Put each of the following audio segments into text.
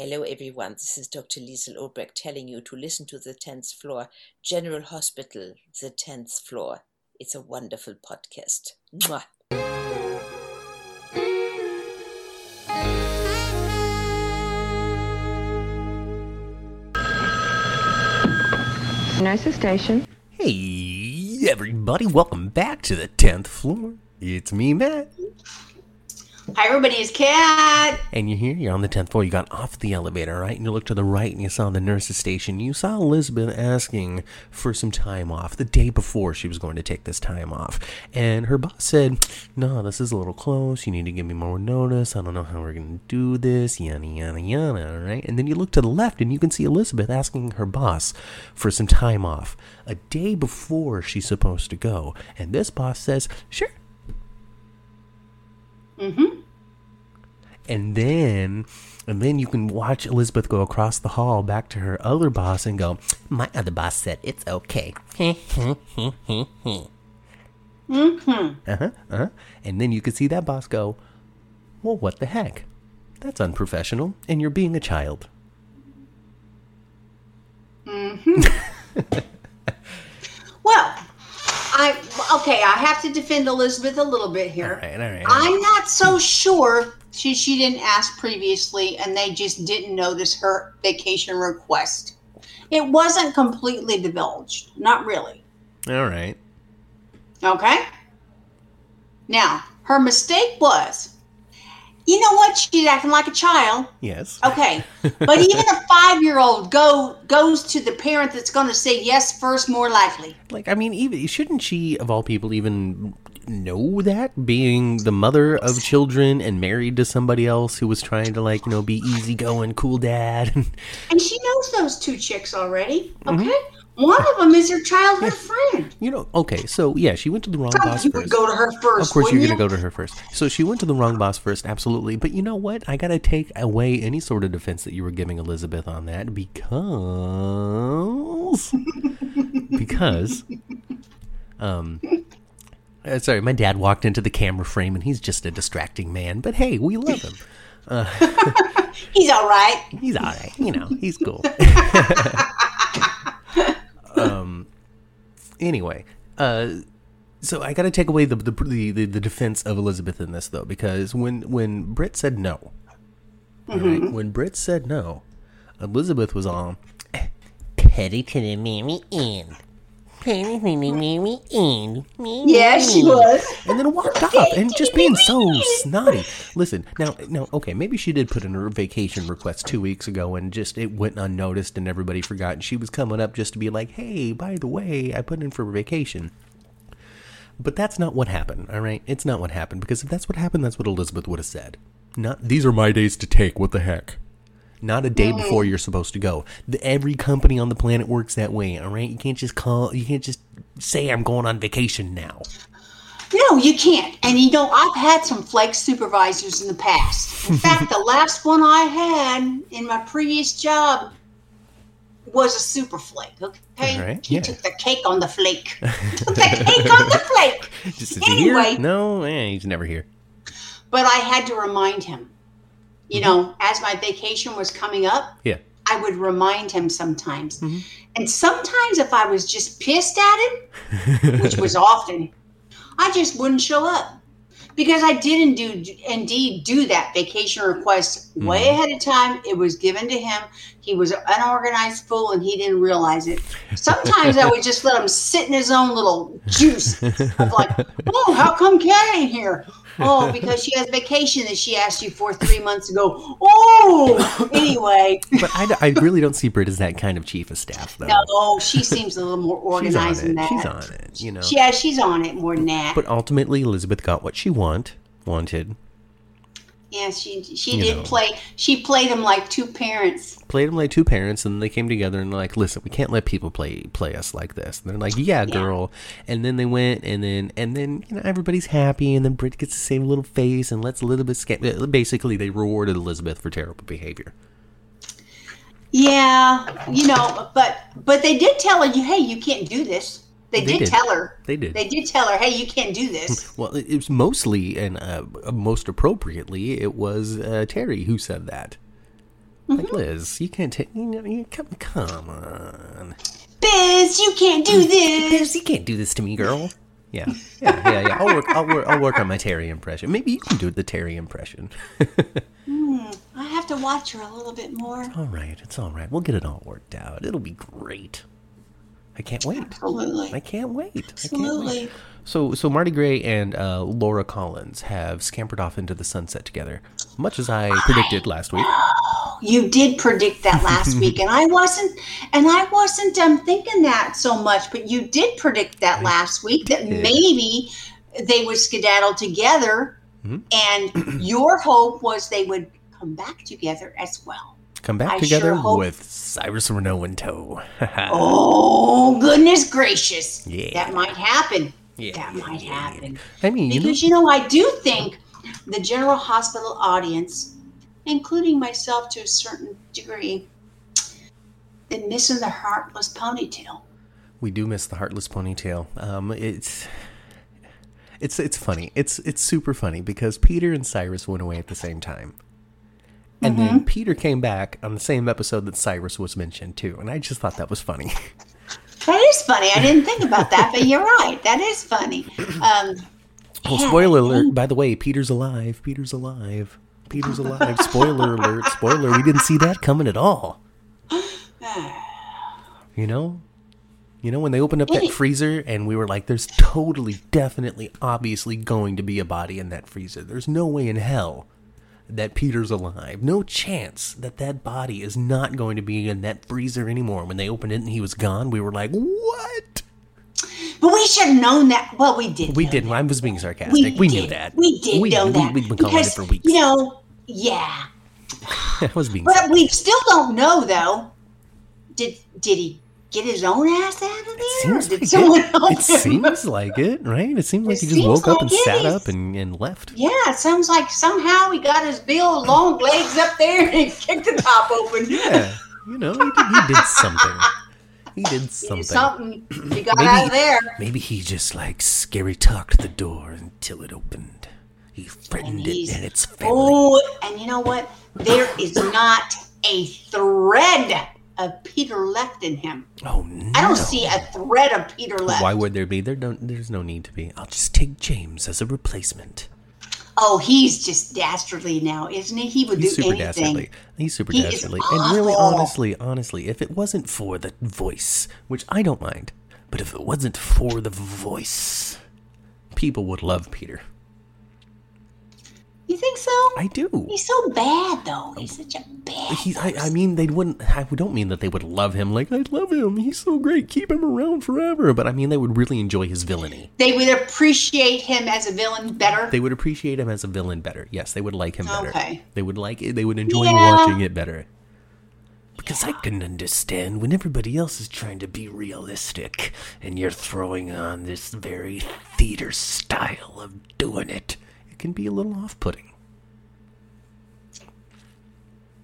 Hello, everyone. This is Dr. Liesel Obrecht telling you to listen to the 10th floor General Hospital, the 10th floor. It's a wonderful podcast. Mwah. Nurses station. Hey, everybody, welcome back to the 10th floor. It's me, Matt. Hi, everybody. It's Kat. And you're here, you're on the 10th floor. You got off the elevator, right? And you look to the right and you saw the nurse's station. You saw Elizabeth asking for some time off the day before she was going to take this time off. And her boss said, No, this is a little close. You need to give me more notice. I don't know how we're going to do this. Yada, yada, yada, right? And then you look to the left and you can see Elizabeth asking her boss for some time off a day before she's supposed to go. And this boss says, Sure, Mm-hmm. and then and then you can watch Elizabeth go across the hall back to her other boss and go, "My other boss said it's okay." Mm-hmm. Uh-huh, uh-huh. And then you can see that boss go, "Well, what the heck? That's unprofessional, and you're being a child." Mhm. Well, I okay. I have to defend Elizabeth a little bit here. All right, all right, all right. I'm not so sure she she didn't ask previously, and they just didn't notice her vacation request. It wasn't completely divulged. Not really. All right. Okay. Now, her mistake was, you know what? She's acting like a child. Yes. Okay, but even a five-year-old go goes to the parent that's going to say yes first, more likely. Like, I mean, even shouldn't she, of all people, even know that being the mother of children and married to somebody else who was trying to like, you know, be easygoing, cool dad. And she knows those two chicks already. Mm-hmm. One of them is your childhood friend. you know, okay, so yeah, she went to the wrong Probably boss you first. would go to her first. Of course, you're wouldn't going to go to her first. So she went to the wrong boss first, absolutely. But you know what? I got to take away any sort of defense that you were giving Elizabeth on that because. because. Um. uh, sorry, my dad walked into the camera frame and he's just a distracting man. But hey, we love him. He's all right. He's all right. You know, he's cool. Um. Anyway, uh, so I got to take away the, the the the defense of Elizabeth in this though, because when when Britt said no, all right, when Britt said no, Elizabeth was on. Petty to the mammy in. Petty to the mammy in. Yeah, she was. And then walked off and just being so snotty. Listen, now, now, okay, maybe she did put in her vacation request two weeks ago and just it went unnoticed and everybody forgot. And she was coming up just to be like, hey, by the way, I put in for vacation. But that's not what happened, all right? It's not what happened because if that's what happened, that's what Elizabeth would have said. Not these are my days to take. What the heck? Not a day before you're supposed to go. The, every company on the planet works that way, all right? You can't just call. You can't just say I'm going on vacation now. No, you can't. And you know, I've had some flake supervisors in the past. In fact, the last one I had in my previous job was a super flake. Okay, right, he yeah. took the cake on the flake. took the cake on the flake. Just Anyway. here? No, eh, he's never here. But I had to remind him. You Mm-hmm. know, as my vacation was coming up, Yeah. I would remind him sometimes. Mm-hmm. And sometimes, if I was just pissed at him, which was often, I just wouldn't show up because I didn't do indeed do that vacation request way Mm-hmm. ahead of time. It was given to him. He was an unorganized fool and he didn't realize it. Sometimes I would just let him sit in his own little juice of like, oh, how come Kat ain't here? Oh, because she has vacation that she asked you for three months ago. Oh, anyway. But I, I really don't see Britt as that kind of chief of staff, though. No, she seems a little more organized than that. She's on it. You know. Yeah, she's on it more than that. But ultimately, Elizabeth got what she want wanted. Yeah, she she You did know. play. She played them like two parents. Played them like two parents, and then they came together and like, listen, we can't let people play play us like this. And they're like, yeah, girl. And then they went, and then and then you know everybody's happy, and then Britt gets the same little face and lets Elizabeth. Sca- uh, basically, they rewarded Elizabeth for terrible behavior. Yeah, you know, but but they did tell her, you hey, you can't do this. They, They did, did. tell her. They did. They did tell her, hey, you can't do this. Well, it was mostly and uh, most appropriately, it was uh, Terry who said that. Mm-hmm. Like Liz, you can't take. You know, you come, come on, Biz, you can't do this. Liz, you can't do this to me, girl. Yeah, yeah, yeah, yeah. I'll work. I'll work. I'll work on my Terry impression. Maybe you can do the Terry impression. I have to watch her a little bit more. all right, it's all right. We'll get it all worked out. It'll be great. I can't wait. Absolutely. I can't wait. I can't wait. Absolutely. So, so Marty Gray and uh, Laura Collins have scampered off into the sunset together, much as I predicted last week. You did predict that last week, and I wasn't, and I wasn't um, thinking that so much. But you did predict that last week that did. maybe they would skedaddle together, Mm-hmm. and your hope was they would come back together as well. Come back I together sure with Cyrus Renault in tow. Oh goodness gracious! Yeah. that might happen. Yeah, that yeah, might yeah, happen. I mean, you know, Because you know, I do think the General Hospital audience, including myself to a certain degree, been missing the heartless ponytail. we do miss the heartless ponytail. Um, it's it's it's funny. It's it's super funny because Peter and Cyrus went away at the same time. And Mm-hmm. then Peter came back on the same episode that Cyrus was mentioned too, and I just thought that was funny. That is funny. I didn't think about that, but you're right. That is funny. Um, Well, yeah, spoiler alert! By the way, Peter's alive. Peter's alive. Peter's alive. Spoiler alert! Spoiler. We didn't see that coming at all. You know, you know when they opened up that freezer and we were like, "There's totally, definitely, obviously going to be a body in that freezer. There's no way in hell that Peter's alive. No chance that that body is not going to be in that freezer anymore." When they opened it and he was gone, we were like, "What?" but we should have known that. Well, we did. We didn't. that. I was being sarcastic. We, knew that. We did we, know we, that. We've been calling because, it for weeks. You know, yeah. I was being But we still don't know, though. Did did he get his own ass out of there? Seems or did like someone it. It seems like it, right? It seems like It he just seems woke up and it sat up and, and left. Yeah, it sounds like somehow he got his bill long legs up there and he kicked the top open. Yeah, you know, he did, he did something. He did He something. did something. He got Maybe- out of there. Maybe he just like scary talked the door until it opened. He threatened it and its family. Oh, and you know what? There is not a thread of Peter left in him. Oh, no! I don't see a thread of Peter left. Why would there be? There don't. There's no need to be. I'll just take James as a replacement. Oh, he's just dastardly now, isn't he? He would He's do super anything. dastardly. He's super He dastardly. And really, honestly, honestly, if it wasn't for the voice, which I don't mind, but if it wasn't for the voice, people would love Peter. You think so? I do. He's so bad, though. He's such a bad. He's, I, I mean, they wouldn't. I don't mean that they would love him. Like I love him. He's so great. Keep him around forever. But I mean, they would really enjoy his villainy. They would appreciate him as a villain better. They would appreciate him as a villain better. Yes, they would like him better. Okay. They would like it. They would enjoy Yeah. watching it better. Because I can understand when everybody else is trying to be realistic and you're throwing on this very theater style of doing it. Can be a little off putting.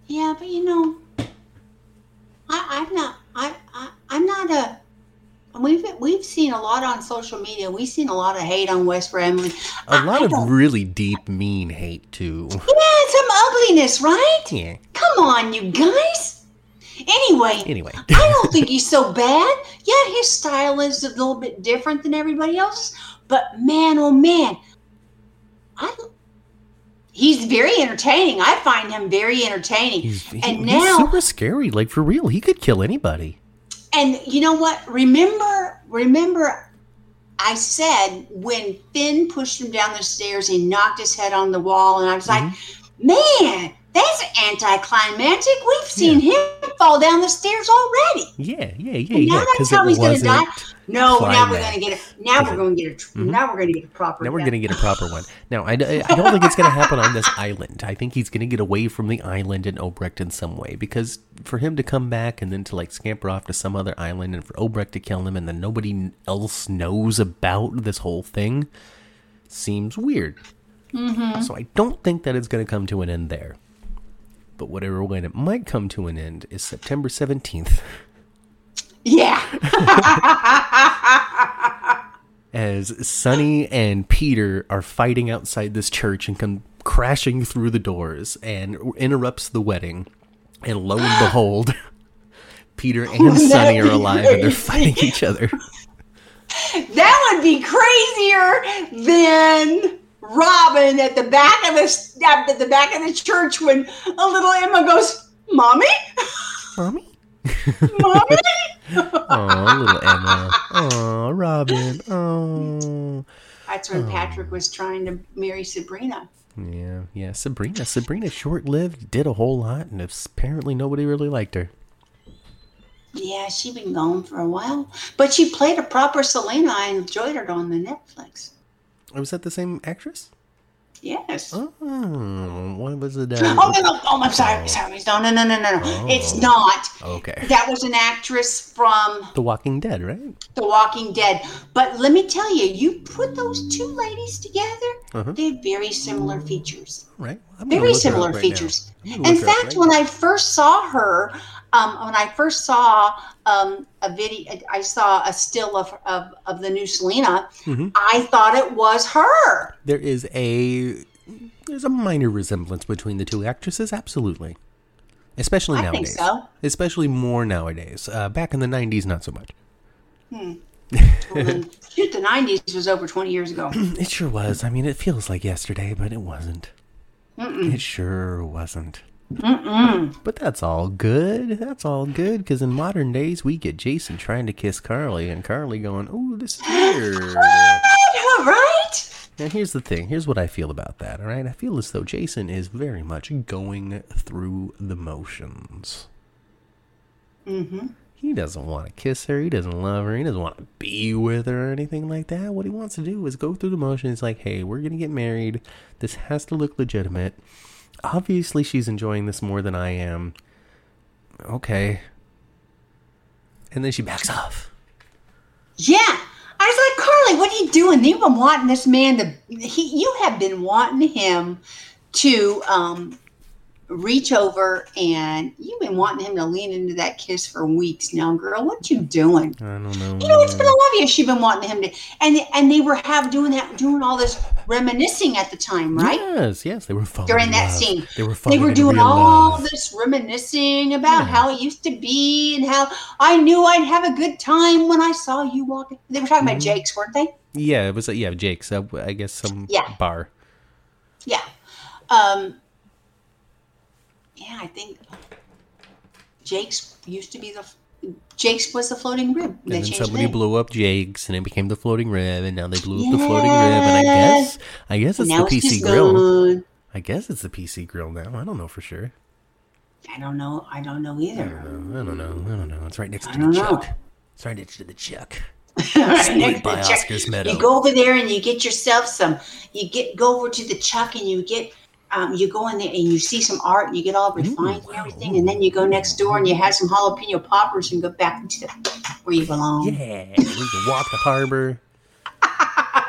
Yeah, but you know, I, I'm not. I, I I'm not a. We've we've seen a lot on social media. We've seen a lot of hate on Wes Ramsey. A I- lot I of really deep, mean hate, too. yeah, some ugliness, right? Yeah. Come on, you guys. Anyway, Anyway. I don't think he's so bad. Yeah, his style is a little bit different than everybody else's, but man, oh man, I. He's very entertaining. I find him very entertaining. He's, he- and he's now, super scary. Like, for real. He could kill anybody. And you know what? Remember, remember, I said when Finn pushed him down the stairs, he knocked his head on the wall, and I was like, Mm-hmm. "Man, that's anticlimactic. We've seen him fall down the stairs already." Yeah, yeah, yeah, And now yeah. that's how he's going to die. No, now we're going to get a. Now we're going to get a. tr- Now we're going to get a proper. Now we're death. to get a proper one. Now, I, I don't think it's going to happen on this island. I think he's going to get away from the island in Obrecht in some way because for him to come back and then to like scamper off to some other island and for Obrecht to kill him and then nobody else knows about this whole thing seems weird. Mm-hmm. So I don't think that it's going to come to an end there. But whatever when it might come to an end is September 17th. Yeah. as Sonny and Peter are fighting outside this church and come crashing through the doors and interrupts the wedding. And lo and behold, Peter and Sonny are alive and they're fighting each other. That would be crazier than Robin at the back of the at the back of the church when a little Emma goes, "Mommy, Mommy? Mommy." Oh, little Emma. Oh, Robin. Oh. That's when Patrick was trying to marry Sabrina. Yeah, yeah. Sabrina. Sabrina short lived, did a whole lot, and apparently nobody really liked her. Yeah, she'd been gone for a while, but she played a proper Selena. I enjoyed her on the Netflix. Oh, was that the same actress? Yes. Oh, what was it? Oh, Uh, no, no, oh, I'm sorry, sorry. No, no, no, no, no, no. It's not. okay. That was an actress from The Walking Dead, right? The Walking Dead. But let me tell you, you put those two ladies together, Uh-huh. they have very similar features. Right. Very similar right features. now. I'm gonna In look her up fact, right when. I first saw her, um, when I first saw um, a video, I saw a still of, of, of the new Selena, Mhm. I thought it was her. there is a there's a minor resemblance between the two actresses, absolutely. Especially I think nowadays. so. Especially more nowadays. Uh, back in the '90s, not so much. Well, then, shoot, the 90s was over 20 years ago. It sure was. I mean, it feels like yesterday, but it wasn't. It sure wasn't. But that's all good. That's all good because in modern days we get Jason trying to kiss Carly and Carly going, "Oh, this is weird." All right. Now here's the thing. Here's what I feel about that. All right, I feel as though Jason is very much going through the motions. Mm-hmm. He doesn't want to kiss her. He doesn't love her. He doesn't want to be with her or anything like that. What he wants to do is go through the motions. Like, hey, we're gonna get married. This has to look legitimate. Obviously, she's enjoying this more than I am. Okay. And then she backs off. Yeah. I was like, Carly, what are you doing? You've been wanting this man to, he, you have been wanting him to um, reach over and you've been wanting him to lean into that kiss for weeks now, girl. What you doing? I don't know. You know, it's been obvious you've been wanting him to, and and they were have doing that, doing all this reminiscing at the time, right? Yes, yes, they were During in that love. scene. They were They were doing all love. this reminiscing about Yeah. how it used to be and how I knew I'd have a good time when I saw you walking. They were talking about Mm-hmm. Jake's, weren't they? Yeah, it was. Yeah, Jake's. Uh, I guess some Yeah. bar. Yeah. Um, yeah, I think Jake's used to be the Jake's was the floating rib. And They then somebody blew up Jake's, and it became the floating rib, and now they blew up the floating rib, and I guess, I guess it's the it's PC grill. gone. I guess it's the PC grill now. I don't know for sure. I don't know. I don't know I either. don't know. I don't know. I don't know. It's right next to the know. chuck. It's right next to the chuck. Right next Split to by the Chuck. Oscar's Meadow. You go over there and you get yourself some. You get go over to the Chuck and you get. Um, you go in there and you see some art and you get all refined and everything, and then you go next door and you have some jalapeno poppers and go back into the, where you belong. Yeah, we can walk the harbor.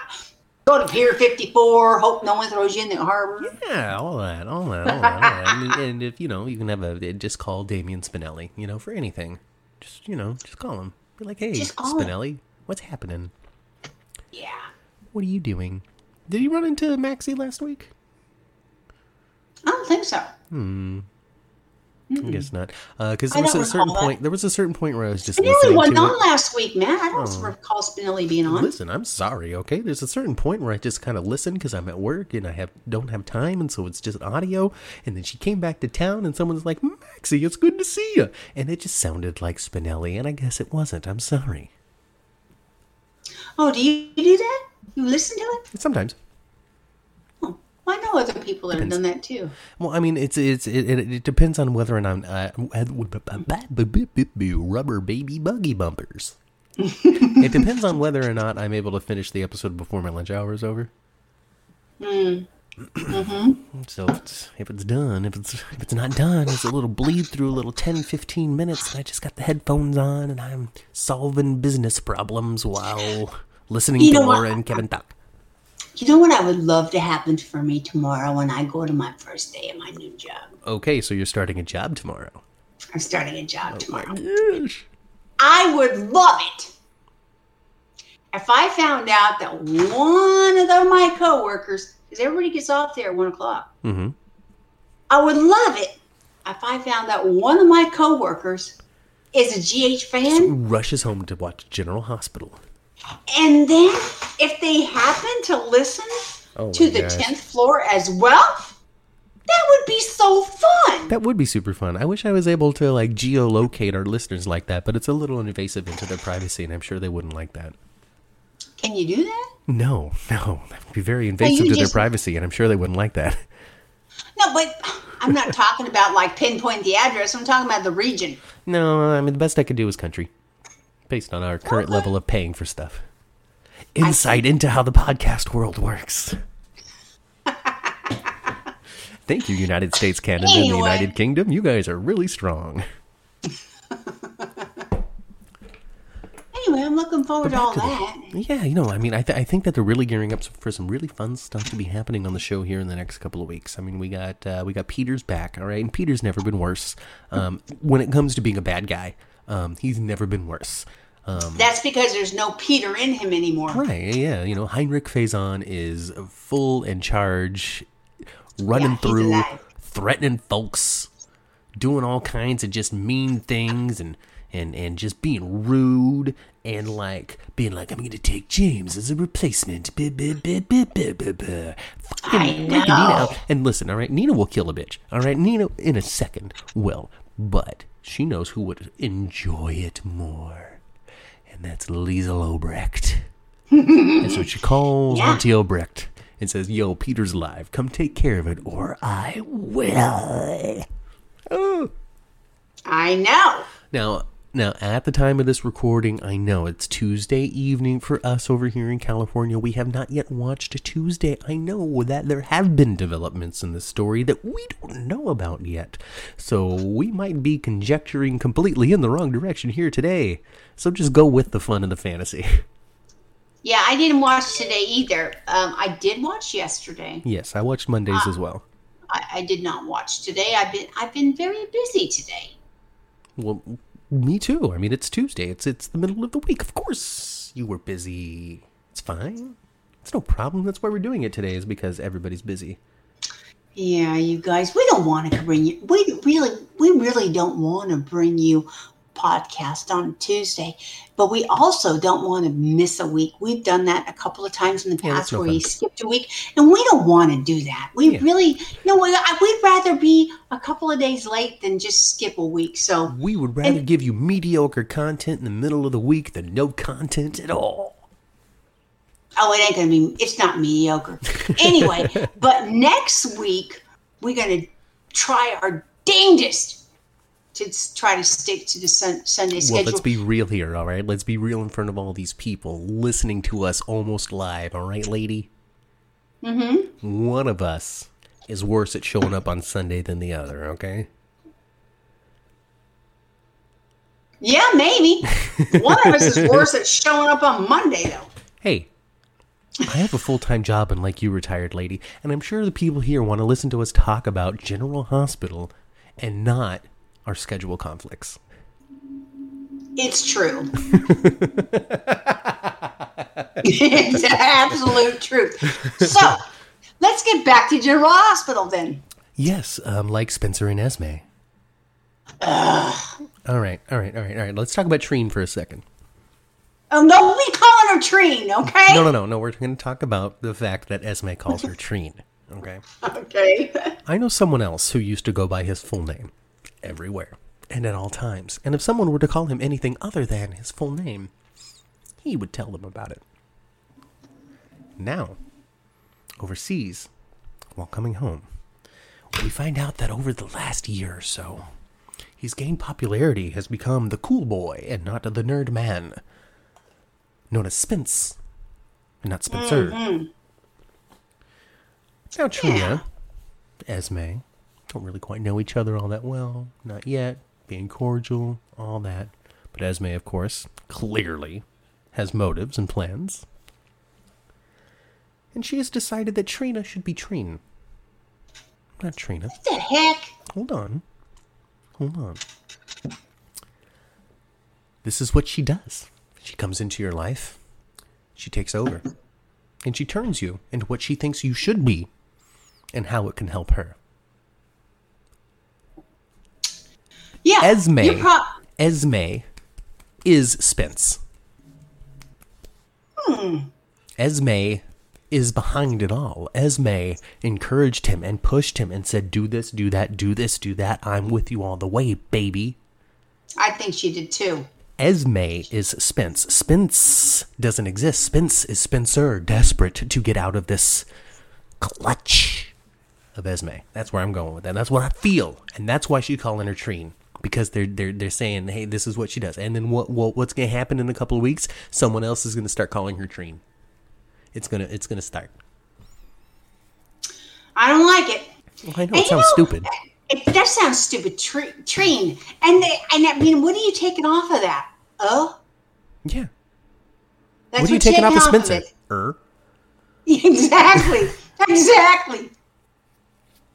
Go to Pier 54. Hope no one throws you in the harbor. Yeah, all that, all that, all that. All that. And, and if you know, you can have a just call Damien Spinelli. You know, for anything, just you know, just call him. Be like, hey, call him. Spinelli, what's happening? Yeah. What are you doing? Did you run into Maxie last week? I don't think so. Hmm. I guess not. Because I there was a certain that. point. There was a certain point where I was just Spinelli listening wasn't on it. last week, man. I don't recall Spinelli being on. Listen, I'm sorry. Okay, there's a certain point where I just kind of listen because I'm at work and I have don't have time, and so it's just audio. And then she came back to town, and someone's like, "Maxie, it's good to see you," and it just sounded like Spinelli, and I guess it wasn't. I'm sorry. Oh, do you do that? You listen to it? Sometimes. Oh, I know other people that have done that too. Well, I mean, it's it's it, it, it depends on whether or not uh, rubber baby buggy bumpers. it depends on whether or not I'm able to finish the episode before my lunch hour is over. Mhm. So if it's, if it's done, if it's if it's not done, it's a little bleed through, a little 10, 15 minutes, and I just got the headphones on and I'm solving business problems while listening You to know what? Laura and Kevin talk. You know what I would love to happen for me tomorrow when I go to my first day at my new job? Okay, so you're starting a job tomorrow. I'm starting a job tomorrow. Yes. I would love it if I found out that one of the, my coworkers, because everybody gets off there at one o'clock, Mm-hmm. I would love it if I found out one of my coworkers is a GH fan, Rushes home to watch General Hospital. And then if they happen to listen Oh to the gosh. tenth floor as well, that would be so fun. That would be super fun. I wish I was able to like geolocate our listeners like that, but it's a little invasive into their privacy, and I'm sure they wouldn't like that. Can you do that? No, no, that would be very invasive to their privacy, and I'm sure they wouldn't like that. No, but I'm not talking about like pinpoint the address. I'm talking about the region. No, I mean the best I could do is country, based on our current Okay. level of paying for stuff. Insight into how the podcast world works. Thank you, United States, Canada, and the United Kingdom. You guys are really strong. Anyway, I'm looking forward to all that. Yeah, you know, I mean, I, th- I think that they're really gearing up for some really fun stuff to be happening on the show here in the next couple of weeks. I mean, we got uh, we got Peter's back, all right, and Peter's never been worse. Um, when it comes to being a bad guy, um, he's never been worse. Um, That's because there's no Peter in him anymore. right? Yeah, you know, Heinrich Faison is full in charge, running Yeah, through, threatening folks, doing all kinds of just mean things and. And, and just being rude and like being like I'm gonna take James as a replacement. Fucking. Nina out. And listen, all right, Nina will kill a bitch. All right, Nina in a second will, but she knows who would enjoy it more, and that's Liesel Obrecht. That's what she calls Yeah. Auntie Obrecht and says, "Yo, Peter's alive. Come take care of it, or I will." Oh. I know. Now, now at the time of this recording, I know it's Tuesday evening for us over here in California. We have not yet watched Tuesday. I know that there have been developments in this story that we don't know about yet. So we might be conjecturing completely in the wrong direction here today. So just go with the fun and the fantasy. Yeah, I didn't watch today either. Um, I did watch yesterday. yes, I watched Mondays as well. I, I did not watch today. I've been I've been very busy today. Well, me too. I mean, it's Tuesday. It's it's the middle of the week. Of course, you were busy. It's fine. It's no problem. That's why we're doing it today. Is because everybody's busy. Yeah, you guys, we don't want to bring you. We really, we really don't want to bring you podcast on Tuesday, but we also don't want to miss a week. We've done that a couple of times in the Yeah, past no where we fun. skipped a week, and we don't want to do that. We Yeah. really, no, we- we'd rather be a couple of days late than just skip a week. So We would rather give you mediocre content in the middle of the week than no content at all. Oh, it ain't gonna be. It's not mediocre. Anyway, but next week we're gonna try our dangest to try to stick to the sun, Sunday Well, schedule. let's be real here, all right? Let's be real in front of all these people listening to us almost live, all right, lady? Mm-hmm. One of us is worse at showing up on Sunday than the other, okay? yeah, maybe one of us is worse at showing up on Monday though. Hey, I have a full time job, unlike you, retired lady, and I'm sure the people here want to listen to us talk about General Hospital and not our schedule conflicts. It's true. it's absolute truth. So let's get back to General Hospital then. Yes, um, like Spencer and Esme. All right, all right, all right, all right. Let's talk about Treen for a second. Oh, don't be calling her Treen, okay? No, no, no, no. We're going to talk about the fact that Esme calls her Treen. Okay. Okay. I know someone else who used to go by his full name everywhere and at all times. And if someone were to call him anything other than his full name, he would tell them about it. Now, overseas, while coming home, we find out that over the last year or so, he's gained popularity, has become the cool boy and not the nerd man, known as Spence, and not Spencer. Mm-hmm. Now, Trina, Esme, don't really quite know each other all that well. Not yet. Being cordial, all that. But Esme, of course, clearly has motives and plans. And she has decided that Trina should be Trine. Not Trina. What the heck? Hold on. Hold on. This is what she does. She comes into your life, she takes over, and she turns you into what she thinks you should be and how it can help her. Yeah. Esme. pro- Esme is Spence. Hmm. Esme is behind it all. Esme encouraged him and pushed him and said, Do this, do that, do this, do that. I'm with you all the way, baby. I think she did too. Esme is Spence. Spence doesn't exist. Spence is Spencer, desperate to get out of this clutch of Esme. That's where I'm going with that. That's what I feel, and that's why she's calling her Trine because they're they're they're saying, "Hey, this is what she does." And then what, what what's going to happen in a couple of weeks? Someone else is going to start calling her Trine. It's gonna it's gonna start. I don't like it. Well, I know And it sounds know, stupid. It does sound stupid, Tr- Trine. And they, and I mean, what are you taking off of that? Oh, Yeah. that's what are you you're taking off of of Spencer? Er. Exactly. exactly.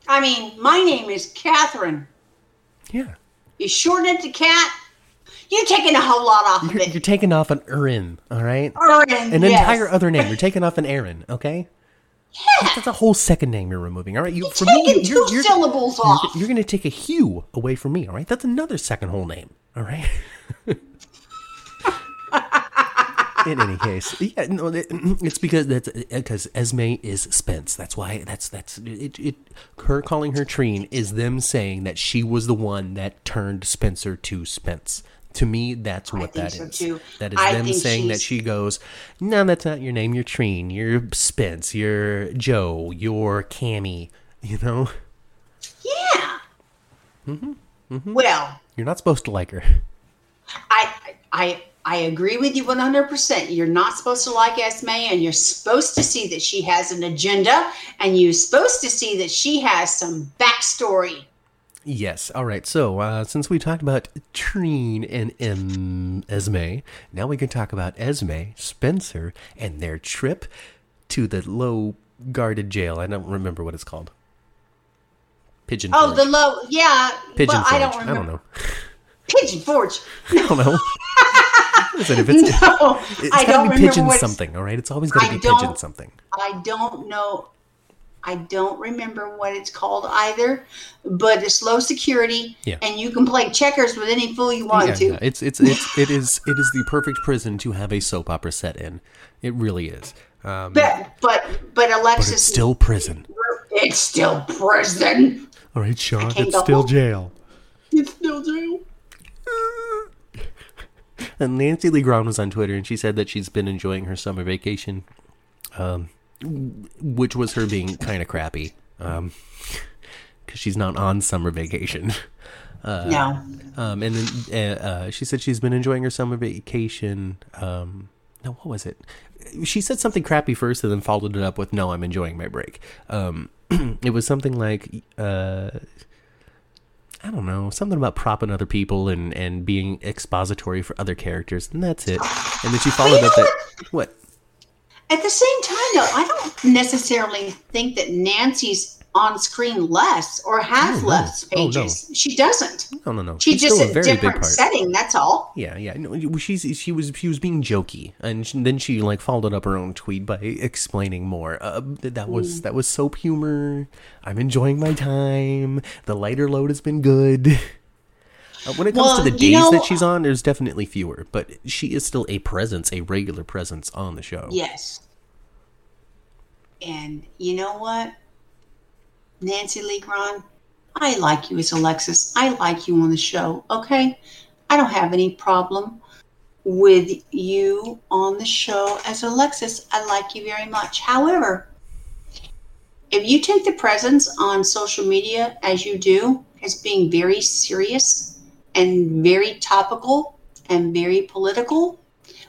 I mean, my name is Catherine. Yeah. You shorten it to cat. You're taking a whole lot off You're, it. you're taking off an Erin, all right? Erin, An yes. entire other name. You're taking off an Aaron, okay? Yeah. That's a whole second name you're removing. All right, you You're for me, taking you're, two you're, syllables off. you're going to take a Hugh away from me. All right, that's another second whole name. All right. In any case, yeah, no, it- it's because that's because Esme is Spence. That's why that's that's it. It her calling her Trine is them saying that she was the one that turned Spencer to Spence. To me, that's what that so, is. too. That is I them saying that she goes, no, that's not your name. You're Trine. You're Spence. You're Joe. You're Cammy. You know, Yeah. Mm-hmm. Well, you're not supposed to like her. I I I agree with you 100%. You're not supposed to like Esme and you're supposed to see that she has an agenda and you're supposed to see that she has some backstory. Yes. All right. So, uh, since we talked about Trine and em- Esme, now we can talk about Esme, Spencer, and their trip to the low guarded jail. I don't remember what it's called. Pigeon Oh, Forge. the low, yeah. Pigeon well, Forge. I don't remember. I don't know. Pigeon Forge. I don't know. Listen, if it's, No, it's I gotta don't be remember pigeon what it's- something. All right. It's always got to I be pigeon something. I don't know. I don't remember what it's called either, but it's low security, Yeah. and you can play checkers with any fool you want Yeah, to. yeah, it's it's it's it is it is the perfect prison to have a soap opera set in. It really is. Um, But but but but Alexis, it's still prison. it's still prison. All right, Sean, it's still home. jail. It's still jail. And Nancy Lee was on Twitter, and she said that she's been enjoying her summer vacation, um, which was her being kind of crappy, because she's not on summer vacation. no, Um, and then uh, uh, she said she's been enjoying her summer vacation. Um, no, what was it? She said something crappy first, and then followed it up with, "No, I'm enjoying my break." Um, it was something like, uh, I don't know, something about propping other people and and being expository for other characters, and that's it. And then she followed up that what? At the same time, though, I don't necessarily think that Nancy's on screen less or has Oh, no. less Oh, no. pages. She doesn't. No, no, no. She's, She's just still a a different setting. That's all. Yeah, yeah. No, she's she was she was being jokey, and she, then she like followed up her own tweet by explaining more. Uh, that was that was soap humor. I'm enjoying my time. The lighter load has been good. Uh, when it comes to Well, the you days know- that she's on, there's definitely fewer, but she is still a presence, a regular presence on the show. Yes. And you know what, Nancy Lee Grahn, I like you as Alexis. I like you on the show. Okay, I don't have any problem with you on the show as Alexis. I like you very much. However, if you take the presence on social media as you do, as being very serious and very topical and very political,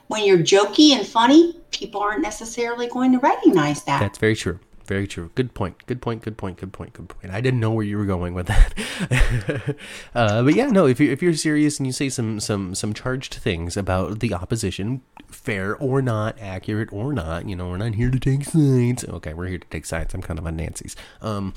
when you're jokey and funny, people aren't necessarily going to recognize that. That's very true. Very true. Good point. Good point. Good point. Good point. Good point. I didn't know where you were going with that. uh, but yeah, no. If you if you're serious and you say some some some charged things about the opposition, fair or not, accurate or not, you know, we're not here to take sides. Okay, we're here to take sides. I'm kind of on Nancy's. Um.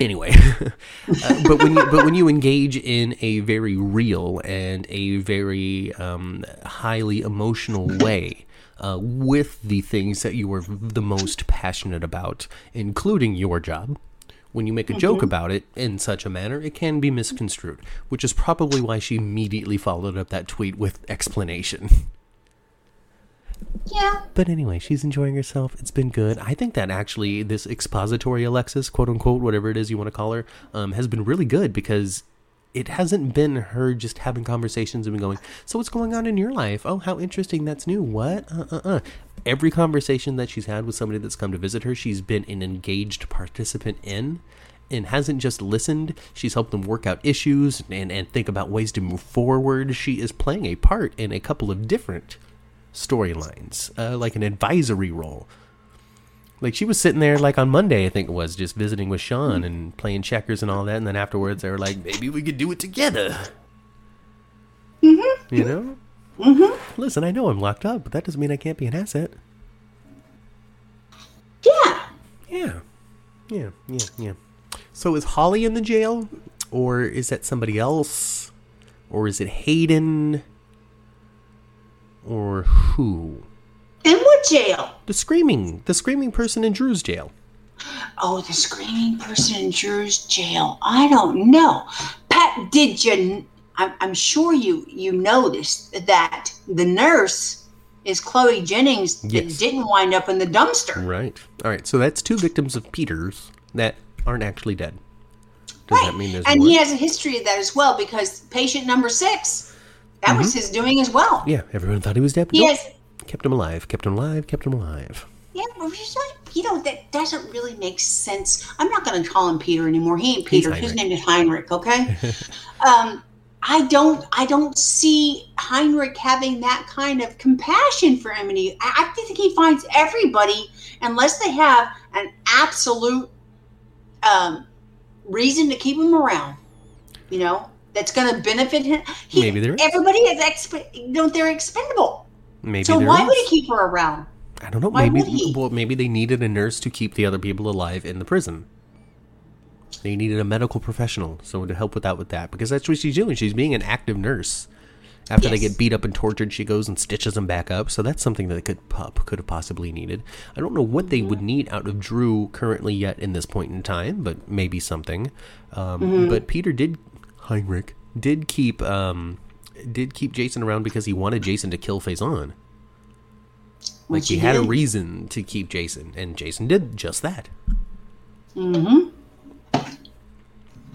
Anyway, uh, but when you but when you engage in a very real and a very um, highly emotional way uh, with the things that you were the most passionate about, including your job, when you make a joke about it in such a manner, it can be misconstrued, which is probably why she immediately followed up that tweet with explanation. Yeah. But anyway, she's enjoying herself. It's been good. I think that actually this expository Alexis, quote unquote, whatever it is you want to call her, um, has been really good because it hasn't been her just having conversations and going, so what's going on in your life? Oh, how interesting. That's new. What? Uh, uh, uh. Every conversation that she's had with somebody that's come to visit her, she's been an engaged participant in and hasn't just listened. She's helped them work out issues and, and think about ways to move forward. She is playing a part in a couple of different storylines, uh, like an advisory role. Like she was sitting there, like on Monday, I think it was, just visiting with Sean and playing checkers and all that. And then afterwards, they were like, maybe we could do it together. Mm-hmm. You know? Mm-hmm. Listen, I know I'm locked up, but that doesn't mean I can't be an asset. Yeah. Yeah. Yeah, yeah, yeah. So is Holly in the jail? Or is that somebody else? Or is it Hayden? Or who? Jail? The screaming, the screaming person in Drew's jail. Oh, the screaming person in Drew's jail. I don't know. Pat, did you? I'm, I'm sure you you noticed that the nurse is Chloe Jennings Yes. that didn't wind up in the dumpster. Right. All right. So that's two victims of Peters that aren't actually dead. Does that mean there's and more? he has a history of that as well because patient number six, that was his doing as well. Mm-hmm. yeah. Everyone thought he was dead. but He nope. has, Kept him alive. Kept him alive. Kept him alive. yeah, but it's like, you know, that doesn't really make sense. I'm not going to call him Peter anymore. He ain't Peter. His name is Heinrich. Okay. um, I don't, I don't see Heinrich having that kind of compassion for Emily. I, I think he finds everybody, unless they have an absolute um, reason to keep him around. You know, that's going to benefit him. He, Maybe there is. Everybody is exp- you know, they're expendable. Maybe So why is. would he keep her around? I don't know. why maybe well, maybe they needed a nurse to keep the other people alive in the prison. They needed a medical professional, someone to help with that with that because that's what she's doing. She's being an active nurse. After they get beat up and tortured, she goes and stitches them back up. So that's something that they could pop could have possibly needed. I don't know what they would need out of Drew currently yet in this point in time, but maybe something. Um, Mm-hmm. But Peter did Heinrich did keep um, did keep Jason around because he wanted Jason to kill Faison. Like Which he he had a reason to keep Jason, and Jason did just that. Mm-hmm.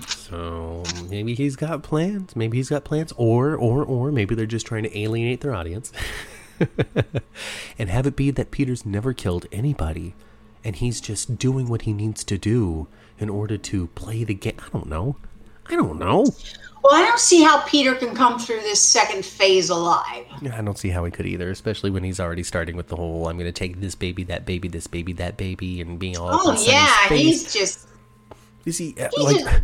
So maybe he's got plans. Maybe he's got plans, or or or maybe they're just trying to alienate their audience, and have it be that Peter's never killed anybody, and he's just doing what he needs to do in order to play the game. I don't know. I don't know. Well, I don't see how Peter can come through this second phase alive. I don't see how he could either, especially when he's already starting with the whole "I'm going to take this baby, that baby, this baby, that baby," and being all. Oh yeah, he's just You see, uh, He's like, just-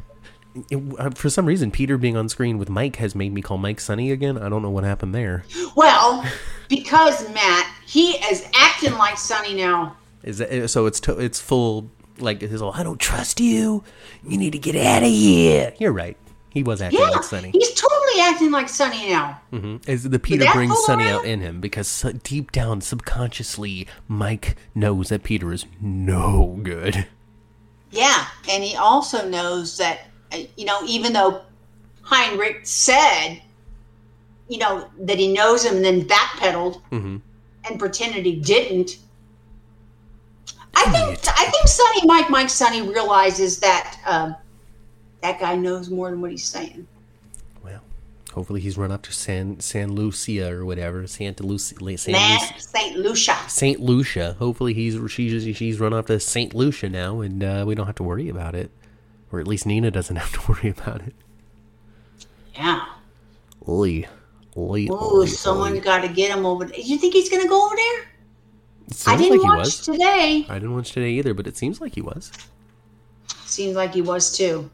it, uh, for some reason, Peter being on screen with Mike has made me call Mike Sonny again. I don't know what happened there. well because Matt he is acting like Sonny now. Is that so? It's to, it's full like his whole. I don't trust you. You need to get out of here. You're right. He was acting Yeah, like Sonny. he's totally acting like Sonny now. Mm-hmm. As the Peter brings Sonny out in him because deep down, subconsciously, Mike knows that Peter is no good. Yeah, and he also knows that uh, you know even though Heinrich said you know that he knows him and then backpedaled Mhm. and pretended he didn't. I think I think Sonny Mike Mike Sonny realizes that um, that guy knows more than what he's saying. Well, hopefully he's run up to San San Lucia or whatever Santa Lucia. San. Saint Lucia. Saint Lucia. Hopefully he's she's she's run off to Saint Lucia now, and uh, we don't have to worry about it, or at least Nina doesn't have to worry about it. Yeah. Oy, oy, Oh, someone got to get him over there. You think he's gonna go over there? It I didn't like he watch was. today. I didn't watch today either, but it seems like he was. Seems like he was too.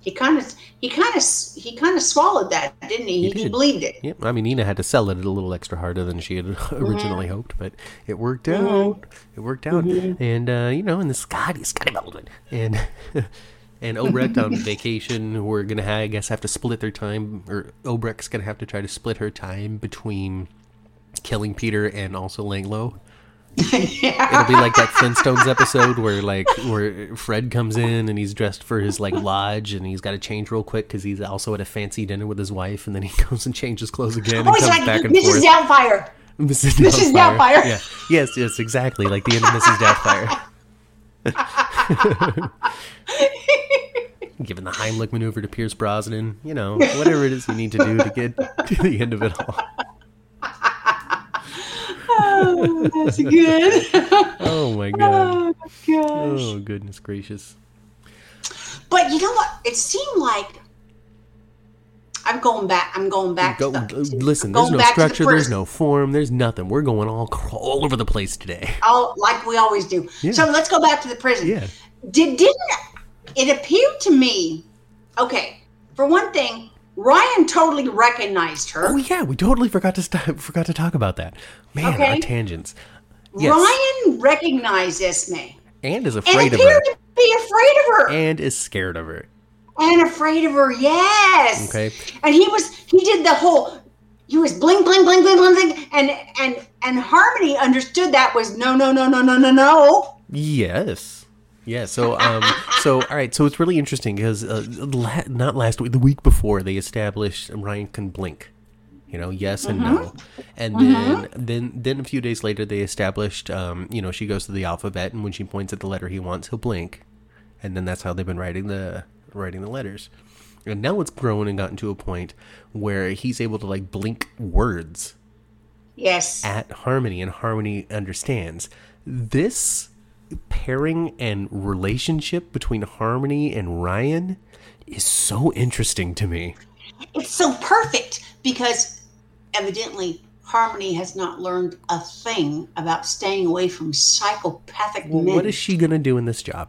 He kind of, he kind of, he kind of swallowed that, didn't he? He He, did. believed it. Yep. I mean, Nina had to sell it a little extra harder than she had Mm-hmm. originally hoped, but it worked out. It worked out, and uh, you know, and the Scotty, Scotty Baldwin, and and Obrecht on vacation. We're gonna, I guess, have to split their time, or Obrecht's gonna have to try to split her time between killing Peter and also laying low. It'll be like that Flintstones episode where like where Fred comes in and he's dressed for his like lodge and he's got to change real quick because he's also at a fancy dinner with his wife and then he goes and changes clothes again and Oh, comes it's like back and Mrs. forth. Doubtfire. Mrs. Mrs. Doubtfire. Doubtfire. Yeah. Yes, yes, exactly. Like the end of Mrs. Doubtfire. Giving the Heimlich maneuver to Pierce Brosnan, you know, whatever it is you need to do to get to the end of it all. Oh, that's good. Oh my oh, god. oh, gosh. Oh goodness gracious. But you know what? It seemed like I'm going back. I'm going back. Go, to the, uh, listen, there's no to the structure, there's no form, there's nothing. We're going all all over the place today. all like we always do. Yeah. So let's go back to the prison. Yeah. Did didn't it appeared to me? Okay, for one thing, Ryan totally recognized her. Oh yeah, we totally forgot to st- forgot to talk about that. Man, our tangents. Yes. Ryan recognized Esme and is and afraid of appeared her to be afraid of her and is scared of her. and afraid of her. Yes. Okay. And he was he did the whole. He was bling bling bling bling bling bling, and and and Harmony understood that was no no no no no no no. Yes. Yeah. So, um, so all right. So it's really interesting because uh, la- not last week, the week before, they established Ryan can blink. You know, yes and no, and then then then a few days later, they established. Um, you know, she goes to the alphabet, and when she points at the letter he wants, he'll blink, and then that's how they've been writing the writing the letters. And now it's grown and gotten to a point where he's able to like blink words Yes. at Harmony and Harmony understands. This pairing and relationship between Harmony and Ryan is so interesting to me. It's so perfect because evidently Harmony has not learned a thing about staying away from psychopathic Well, men. what is she going to do in this job?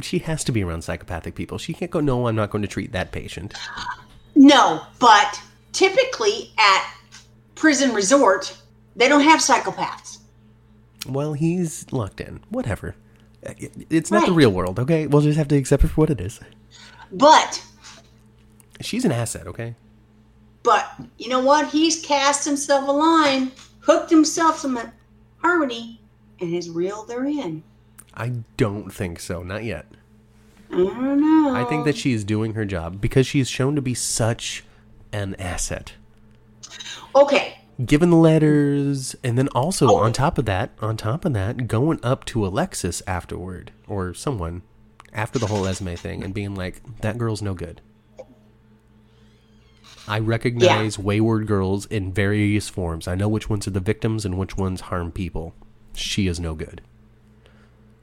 She has to be around psychopathic people. She can't go, no, I'm not going to treat that patient. no, but typically at prison resort, they don't have psychopaths. Well, he's locked in. Whatever. It's not the real world, okay? We'll just have to accept it for what it is. But She's an asset, okay? but you know what? He's cast himself a line, hooked himself some Harmony, and has reeled her in. I don't think so. Not yet. I don't know. I think that she is doing her job because she is shown to be such an asset. Okay. Given the letters, and then also Oh. on top of that, on top of that, going up to Alexis afterward or someone after the whole Esme thing and being like, "That girl's no good." I recognize wayward girls in various forms. I know which ones are the victims and which ones harm people. She is no good.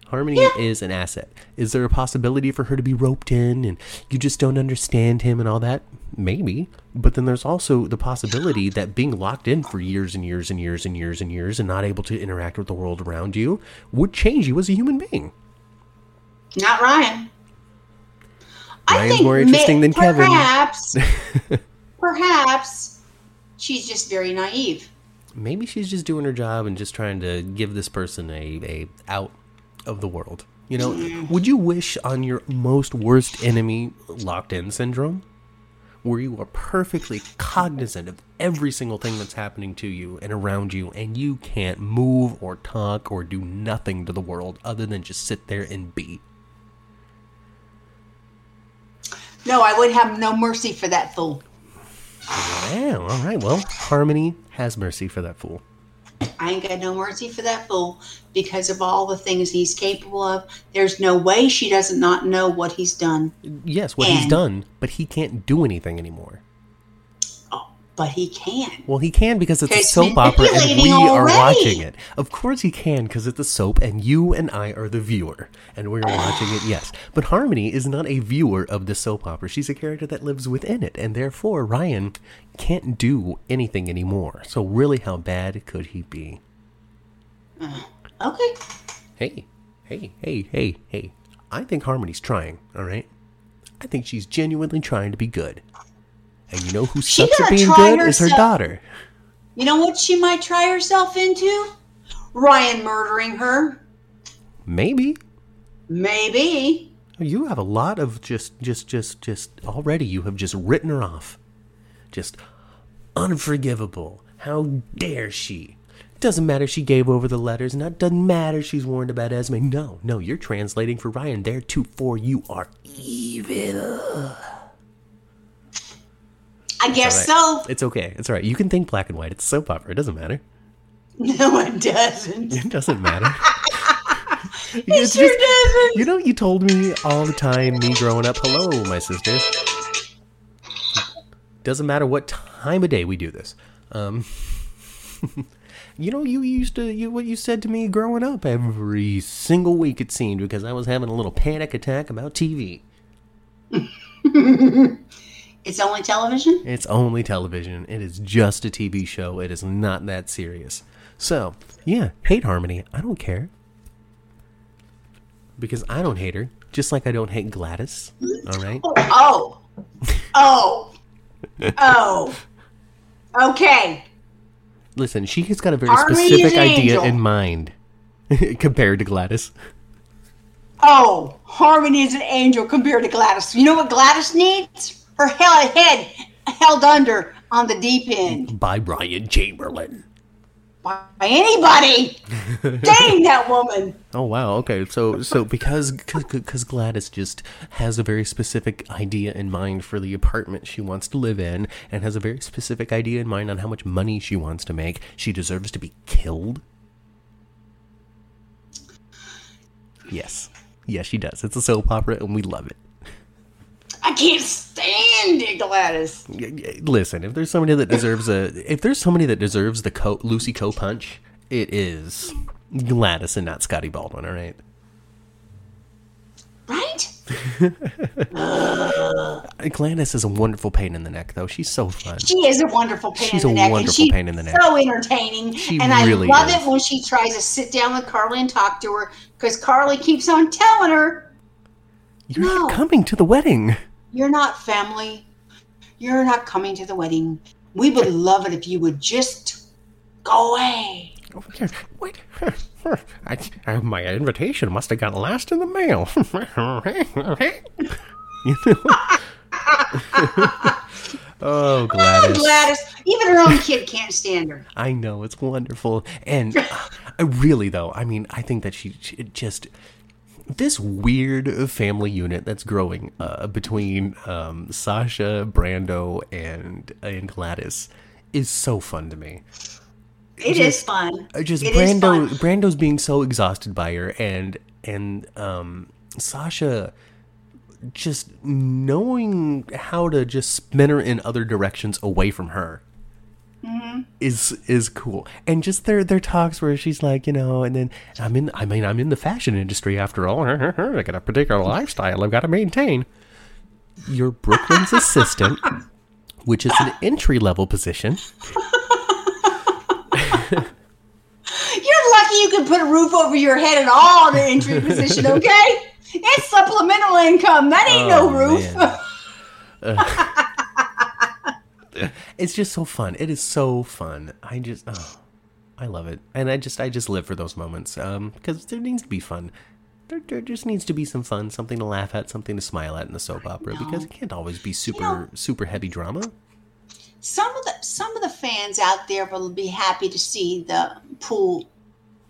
Harmony is an asset. Is there a possibility for her to be roped in and you just don't understand him and all that? Maybe. But then there's also the possibility that being locked in for years and years and years and years and years and not able to interact with the world around you would change you as a human being. Not Ryan. I Ryan's think more interesting may- than Kevin. Perhaps, perhaps she's just very naive. Maybe she's just doing her job and just trying to give this person a, a out of the world. You know, would you wish on your most worst enemy locked in syndrome? Where you are perfectly cognizant of every single thing that's happening to you and around you, and you can't move or talk or do nothing to the world other than just sit there and be. No, I would have no mercy for that fool. Wow, all right, well, Harmony has mercy for that fool. I ain't got no mercy for that fool because of all the things he's capable of. There's no way she doesn't not know what he's done. Yes, what he's done, but he can't do anything anymore. But he can. Well, he can because it's a soap opera and we are watching it. Of course he can because it's a soap and you and I are the viewer and we're ah. watching it, yes. But Harmony is not a viewer of the soap opera. She's a character that lives within it and therefore Ryan can't do anything anymore. So really how bad could he be? Uh, okay. Hey, hey, hey, hey, hey. I think Harmony's trying, all right? I think she's genuinely trying to be good. And you know who sucks at being good is her daughter. You know what she might try herself into? Ryan murdering her. Maybe. Maybe. You have a lot of just, just, just, just already. You have just written her off. Just unforgivable. How dare she? Doesn't matter she gave over the letters, and it doesn't matter she's warned about Esme. No, no, you're translating for Ryan. There too, for you are evil. I guess right. so. It's okay. It's all right. You can think black and white. It's a soap opera. It doesn't matter. No, it doesn't. It doesn't matter. It It's sure just- doesn't. You know, you told me all the time, me growing up, hello, my sisters. Doesn't matter what time of day we do this. Um, you know, you used to, you what you said to me growing up every single week, it seemed, because I was having a little panic attack about TV. It's only television? It's only television. It is just a TV show. It is not that serious. So, yeah, hate Harmony. I don't care. Because I don't hate her. Just like I don't hate Gladys. All right? Oh. Oh. Oh. oh. Okay. Listen, she has got a very Harmony specific an idea angel. in mind compared to Gladys. Oh, Harmony is an angel compared to Gladys. You know what Gladys needs? Her head held under on the deep end By Brian Chamberlain. by anybody. Dang that woman. Oh wow. Okay. So so because because Gladys just has a very specific idea in mind for the apartment she wants to live in and has a very specific idea in mind on how much money she wants to make, she deserves to be killed. Yes. Yes, she does. It's a soap opera and we love it. I can't stand it, Gladys. Listen, if there's somebody that deserves a if there's somebody that deserves the co- Lucy Coe punch, it is Gladys and not Scotty Baldwin, all right? Right? Uh, Gladys is a wonderful pain in the neck though. She's so fun. She is a wonderful pain She's in a the neck. wonderful and she's pain in the neck. So entertaining. She and I really love is. it when she tries to sit down with Carly and talk to her because Carly keeps on telling her, You're No. not coming to the wedding. You're not family. You're not coming to the wedding. We would love it if you would just go away. Over here. Wait. I, I, my invitation must have got lost in the mail. you know? oh, Gladys. Gladys, even her own kid can't stand her. I know it's wonderful, and uh, really though, I mean, I think that she, she just this weird family unit that's growing uh, between um, Sasha, Brando, and and Gladys is so fun to me. It is fun. Uh, Just It Brando, fun. Brando's being so exhausted by her, and and um, Sasha just knowing how to just spin her in other directions away from her Mm-hmm. is is cool. And just their their talks where she's like, you know, and then I'm in. I mean, I'm in the fashion industry after all. I got a particular lifestyle I've got to maintain. You're Brook Lynn's assistant, which is an entry level position. You're lucky you can put a roof over your head at all in an entry position, okay? It's supplemental income. That ain't Oh, no roof. it's just so fun. It is so fun. I just, oh, I love it, and I just, I just live for those moments. Um, because there needs to be fun. There, there just needs to be some fun, something to laugh at, something to smile at in the soap opera. Because it can't always be super, know- super heavy drama. some of the some of the fans out there will be happy to see the pool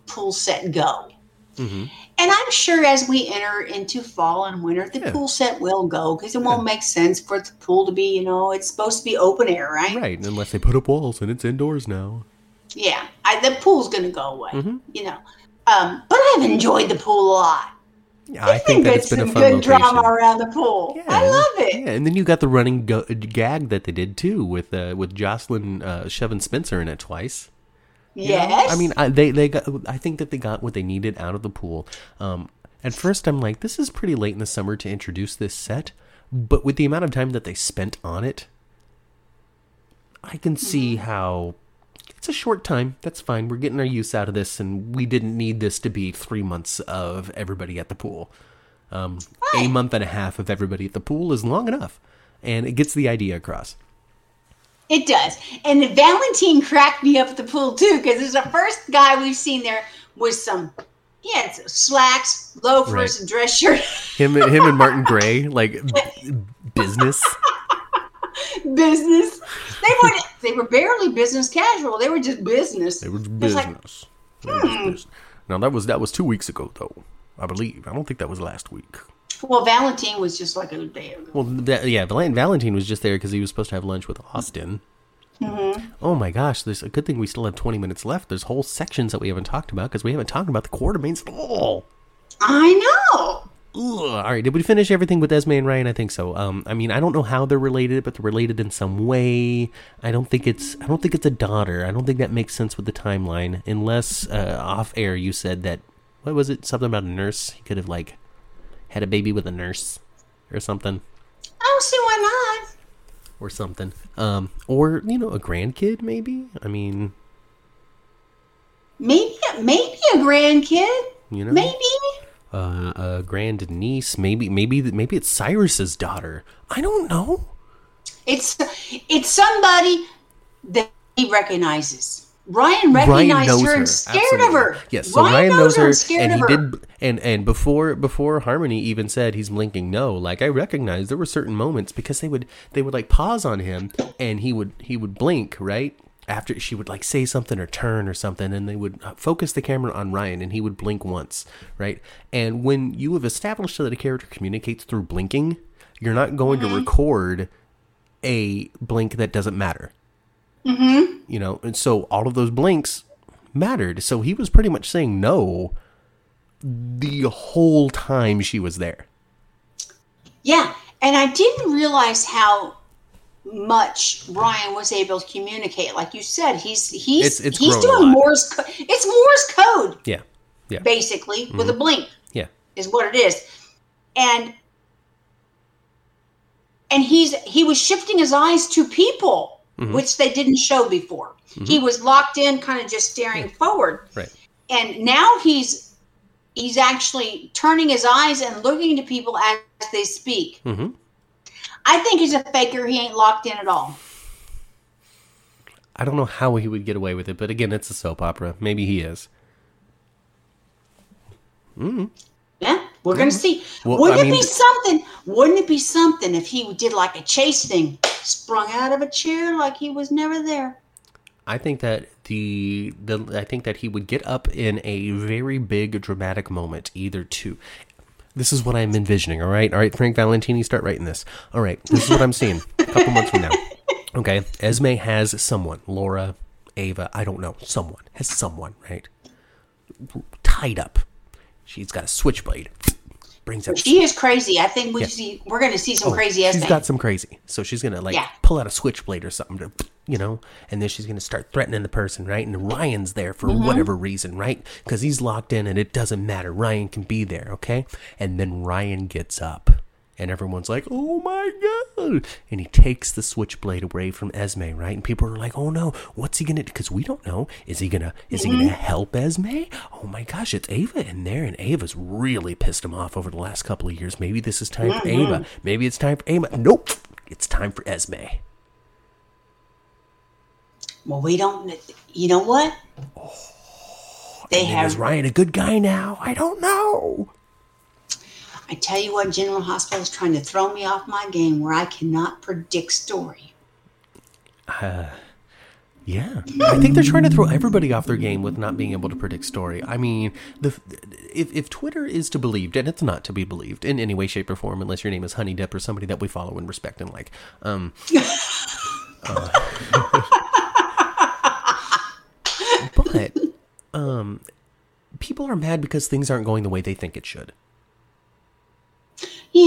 pool set go. Mm-hmm. And I'm sure as we enter into fall and winter, the Yeah. pool set will go because it won't make sense for the pool to be, you know, it's supposed to be open air, right? Right, unless they put up walls and it's indoors now. Yeah, I, the pool's going to go away, Mm-hmm. you know. Um, but I've enjoyed the pool a lot. Yeah, I think that it's been a some fun good location. drama around the pool. I love it. Yeah, and then you got the running go- gag that they did too with uh, with Josslyn uh, shoving Spencer in it twice. You know? I mean, I, they they got. I think that they got what they needed out of the pool. Um, at first, I'm like, this is pretty late in the summer to introduce this set, but with the amount of time that they spent on it, I can see Mm-hmm. how it's a short time. That's fine. We're getting our use out of this, and we didn't need this to be three months of everybody at the pool. Um, A month and a half of everybody at the pool is long enough, and it gets the idea across. It does. And Valentine cracked me up at the pool too, because it's the first guy we've seen there with some yeah, slacks, loafers, Right. and dress shirt. Him, him, and Martin Gray, like b- business. business. They were they were barely business casual. They were just business. They were like, business. Was hmm. business. Now that was that was two weeks ago though. I believe. I don't think that was last week. Well, Valentine was just like a day. Well, that, yeah, Val- Valentine was just there because he was supposed to have lunch with Austin. Oh my gosh! There's a good thing we still have 20 minutes left. There's whole sections that we haven't talked about because we haven't talked about the Quartermaines at all. I know. Ugh. All right, did we finish everything with Esme and Ryan? I think so. Um, I mean, I don't know how they're related, but they're related in some way. I don't think it's. I don't think it's a daughter. I don't think that makes sense with the timeline, unless uh, off air you said that. What was it? Something about a nurse. He could have like had a baby with a nurse or something. I don't see why not. or something. Um, or you know, a grandkid maybe. I mean, Maybe maybe a grandkid. you know, Maybe. uh, a grand niece. Maybe, maybe, maybe it's Cyrus's daughter. I don't know. It's it's somebody that he recognizes. Ryan Ryan recognized knows her her. and scared Absolutely. of her. Yes, so Ryan, knows her, and scared and he of her. did. And and before before Harmony even said he's blinking no, like I recognize there were certain moments because they would they would like pause on him and he would he would blink right after she would like say something or turn or something and they would uh, focus the camera on Ryan and he would blink once right and when you have established that a character communicates through blinking you're not going Mm-hmm. to record a blink that doesn't matter mm-hmm. you know and so all of those blinks mattered so he was pretty much saying no the whole time she was there Yeah, and I didn't realize how much Ryan was able to communicate. Like you said, he's he's It's- it's he's doing. Morse. Co- it's Morse code yeah yeah basically with Mm-hmm. a blink yeah is what it is, and and he's he was shifting his eyes to people, Mm-hmm. which they didn't show before. He was locked in, kind of just staring forward. right and now he's he's actually turning his eyes and looking to people as they speak. Mhm. I think he's a faker. He ain't locked in at all. i don't know how he would get away with it but again it's a soap opera maybe he is Yeah, we're gonna see. Well, wouldn't I it mean- be something? Wouldn't it be something if he did like a chase thing, sprung out of a chair like he was never there? I think that the the I think that he would get up in a very big dramatic moment, either to. This is what I'm envisioning. All right, all right, Frank Valentini, start writing this. All right, this is what I'm seeing. A couple months from now. Okay, Esme has someone, Laura, Ava, I don't know, someone has someone, right? Tied up. She's got a switchblade. Brings up She is crazy. I think we Yeah. see. We're gonna see some Oh, crazy She's got some crazy. So she's gonna like Yeah. pull out a switchblade or something to, you know, and then she's gonna start threatening the person, right? And Ryan's there for Mm-hmm. whatever reason, right? Because he's locked in and it doesn't matter. Ryan can be there, okay? And then Ryan gets up. And everyone's like, "Oh my god!" And he takes the switchblade away from Esme, right? And people are like, "Oh no, what's he gonna?" Because we don't know. Is he gonna? Is he gonna help Esme? Oh my gosh, it's Ava in there, and Ava's really pissed him off over the last couple of years. Maybe this is time for Mm-hmm. Ava. Maybe it's time for Ava. Nope, it's time for Esme. well, we don't. You know what? They And is. Ryan a good guy now? I don't know. I tell you what, General Hospital is trying to throw me off my game where I cannot predict story. Uh, Yeah, I think they're trying to throw everybody off their game with not being able to predict story. I mean, the if if Twitter is to be believed, and it's not to be believed in any way, shape, or form, unless your name is Honey Dip or somebody that we follow and respect and like. Um, uh, but um, people are mad because things aren't going the way they think it should.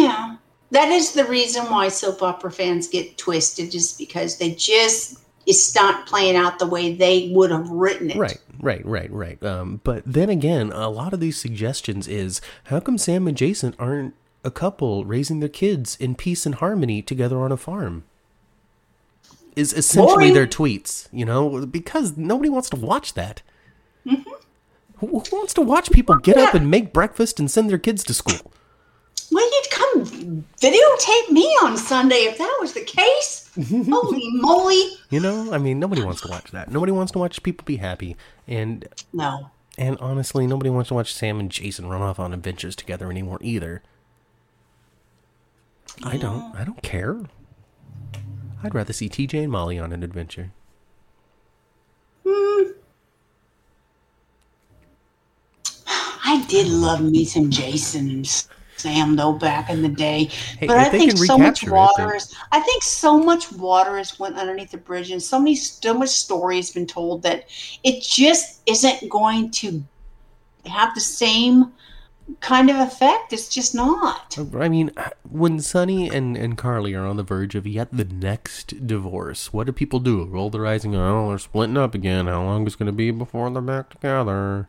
Yeah, that is the reason why soap opera fans get twisted, is because they just it's not playing out the way they would have written it. Right, right, right, right. Um, but then again, a lot of these suggestions is how come Sam and Jason aren't a couple raising their kids in peace and harmony together on a farm? Is essentially Boring. their tweets, you know, because nobody wants to watch that. Mm-hmm. Who, who wants to watch people get up and make breakfast and send their kids to school? Well, you'd come videotape me on Sunday if that was the case. Holy moly! You know, I mean, nobody wants to watch that. Nobody wants to watch people be happy, and No. and honestly, nobody wants to watch Sam and Jason run off on adventures together anymore either. I don't. I don't care. I'd rather see TJ and Molly on an adventure. Hmm. I did love me some Jason and Sam though back in the day, Hey, but I think so much water then- is. I think so much water has went underneath the bridge, and so many, so much story has been told that it just isn't going to have the same kind of effect. It's just not. Oh, I mean, when Sonny and, and Carly are on the verge of yet the next divorce, what do people do? Roll their eyes and go, oh, they're splitting up again. How long is it going to be before they're back together?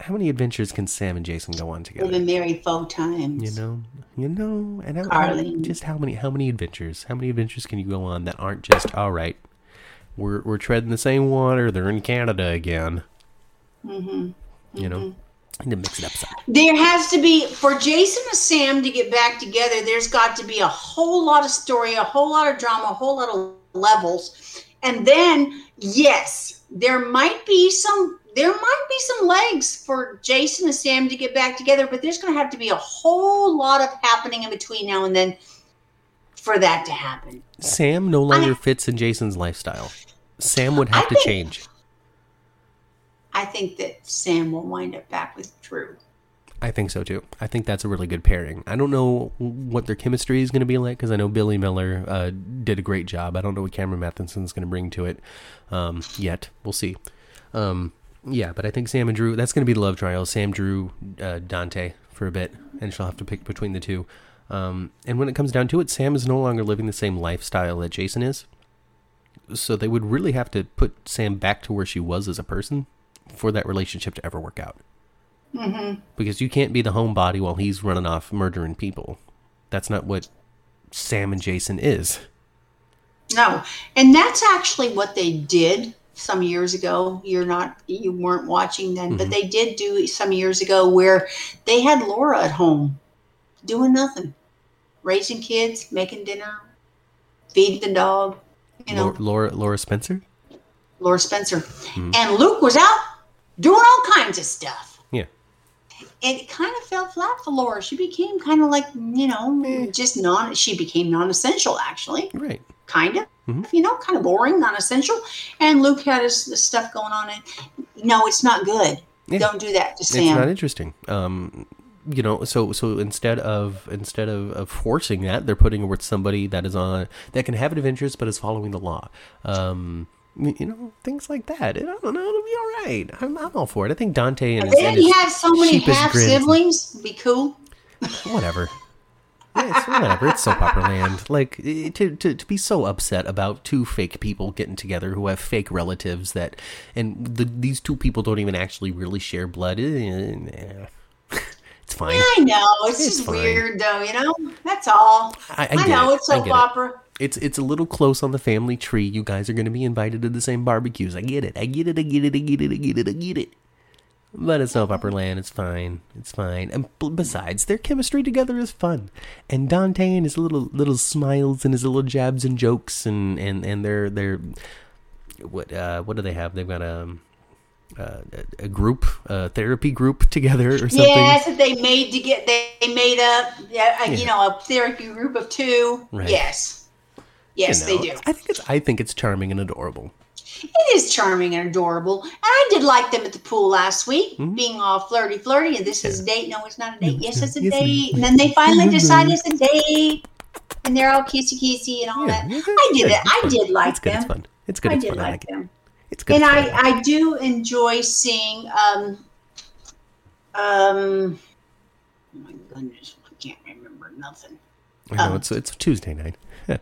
How many adventures can Sam and Jason go on We've together? been married four times. You know, you know, and how, how, just how many how many adventures? How many adventures can you go on that aren't just all right? We're we're treading the same water. They're in Canada again. Mm-hmm. You know, need to mix it up. There has to be for Jason and Sam to get back together. There's got to be a whole lot of story, a whole lot of drama, a whole lot of levels, and then yes, there might be some. There might be some legs for Jason and Sam to get back together, but there's going to have to be a whole lot of happening in between now and then for that to happen. Sam no longer fits in Jason's lifestyle. Sam would have I to think- change. I think that Sam will wind up back with Drew. I think so too. I think that's a really good pairing. I don't know what their chemistry is going to be like because I know Billy Miller uh, did a great job. I don't know what Cameron Mathison's going to bring to it um, yet. We'll see. Um, yeah, but I think Sam and Drew, that's going to be the love trial. Sam, Drew, uh, Dante for a bit, and she'll have to pick between the two. Um, and when it comes down to it, Sam is no longer living the same lifestyle that Jason is. So they would really have to put Sam back to where she was as a person for that relationship to ever work out because you can't be the homebody while he's running off murdering people. That's not what Sam and Jason is. No, and that's actually what they did some years ago. You're not, you weren't watching then, but mm-hmm. they did do some years ago where they had Laura at home doing nothing, raising kids, making dinner, feeding the dog. You know, Laura, Laura, Laura Spencer. Laura Spencer, hmm. and Luke was out doing all kinds of stuff. And it kind of fell flat for Laura. She became kind of like, you know, just non. She became non-essential, actually. right. kind of Mm-hmm. you know kind of boring non-essential and luke had his, his stuff going on and no it's not good Yeah. don't do that to Sam. It's not interesting. Um, you know, so so instead of instead of, of forcing that, they're putting it with somebody that is on that can have adventures but is following the law. Um, you know, things like that. And I don't know. It'll be all right. I'm, I'm all for it. I think Dante and, and he his has so many half siblings be cool whatever. Yeah, it's whatever. It's soap opera land. Like eh, to, to to be so upset about two fake people getting together who have fake relatives that, and the, these two people don't even actually really share blood. eh, eh, It's fine. i know it's, It's just fine. weird though you know that's all I, I, i, know it. it's soap it. opera It's it's a little close on the family tree. You guys are going to be invited to the same barbecues. I get it. I get it. I get it. I get it. I get it. I get it. But it's soap opera land. It's fine. It's fine. And besides, their chemistry together is fun. And Dante and his little little smiles and his little jabs and jokes and and and their their what uh what do they have? They've got a uh, a group, a therapy group together or something. yes that they made to get they made up yeah, a, Yeah. you know a therapy group of two Right. yes yes You know, they do I think it's I think it's charming and adorable. It is charming and adorable. And I did like them at the pool last week, Mm-hmm. being all flirty flirty. And this is a date. No, it's not a date. Yes, it's a Yes, date. And then they finally decide it's a date. And they're all kissy kissy and all Yeah, that. yeah, I did it. I did like It's good. them. It's fun. It's good. I It's did fun. I like like it. them. It's good. And I. I do enjoy seeing um um oh my goodness, I can't remember nothing. I know it's it's Tuesday night.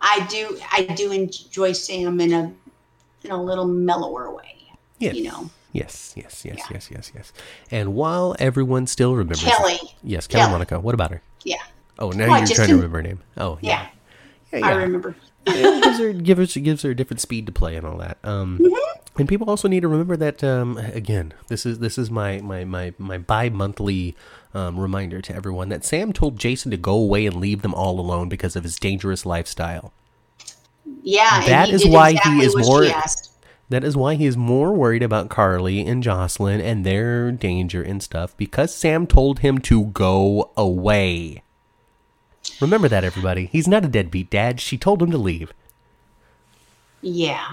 I do I do enjoy Sam in a in a little mellower way. Yes. You know. Yes, yes, yes, Yeah. yes, yes, yes. And while everyone still remembers Kelly. yes, Kelly Kelly. Monaco. What about her? Yeah. Oh, now Well, you're trying to remember her name. Oh, Yeah. yeah, yeah. I remember. it gives her gives her gives her a different speed to play and all that. Um, Mm-hmm. and people also need to remember that um, again. This is this is my my my my bi monthly um, reminder to everyone that Sam told Jason to go away and leave them all alone because of his dangerous lifestyle. Yeah, That is why he is more- That is why he is more worried about Carly and Josslyn and their danger and stuff because Sam told him to go away. Remember that, everybody. He's not a deadbeat dad. She told him to leave. Yeah.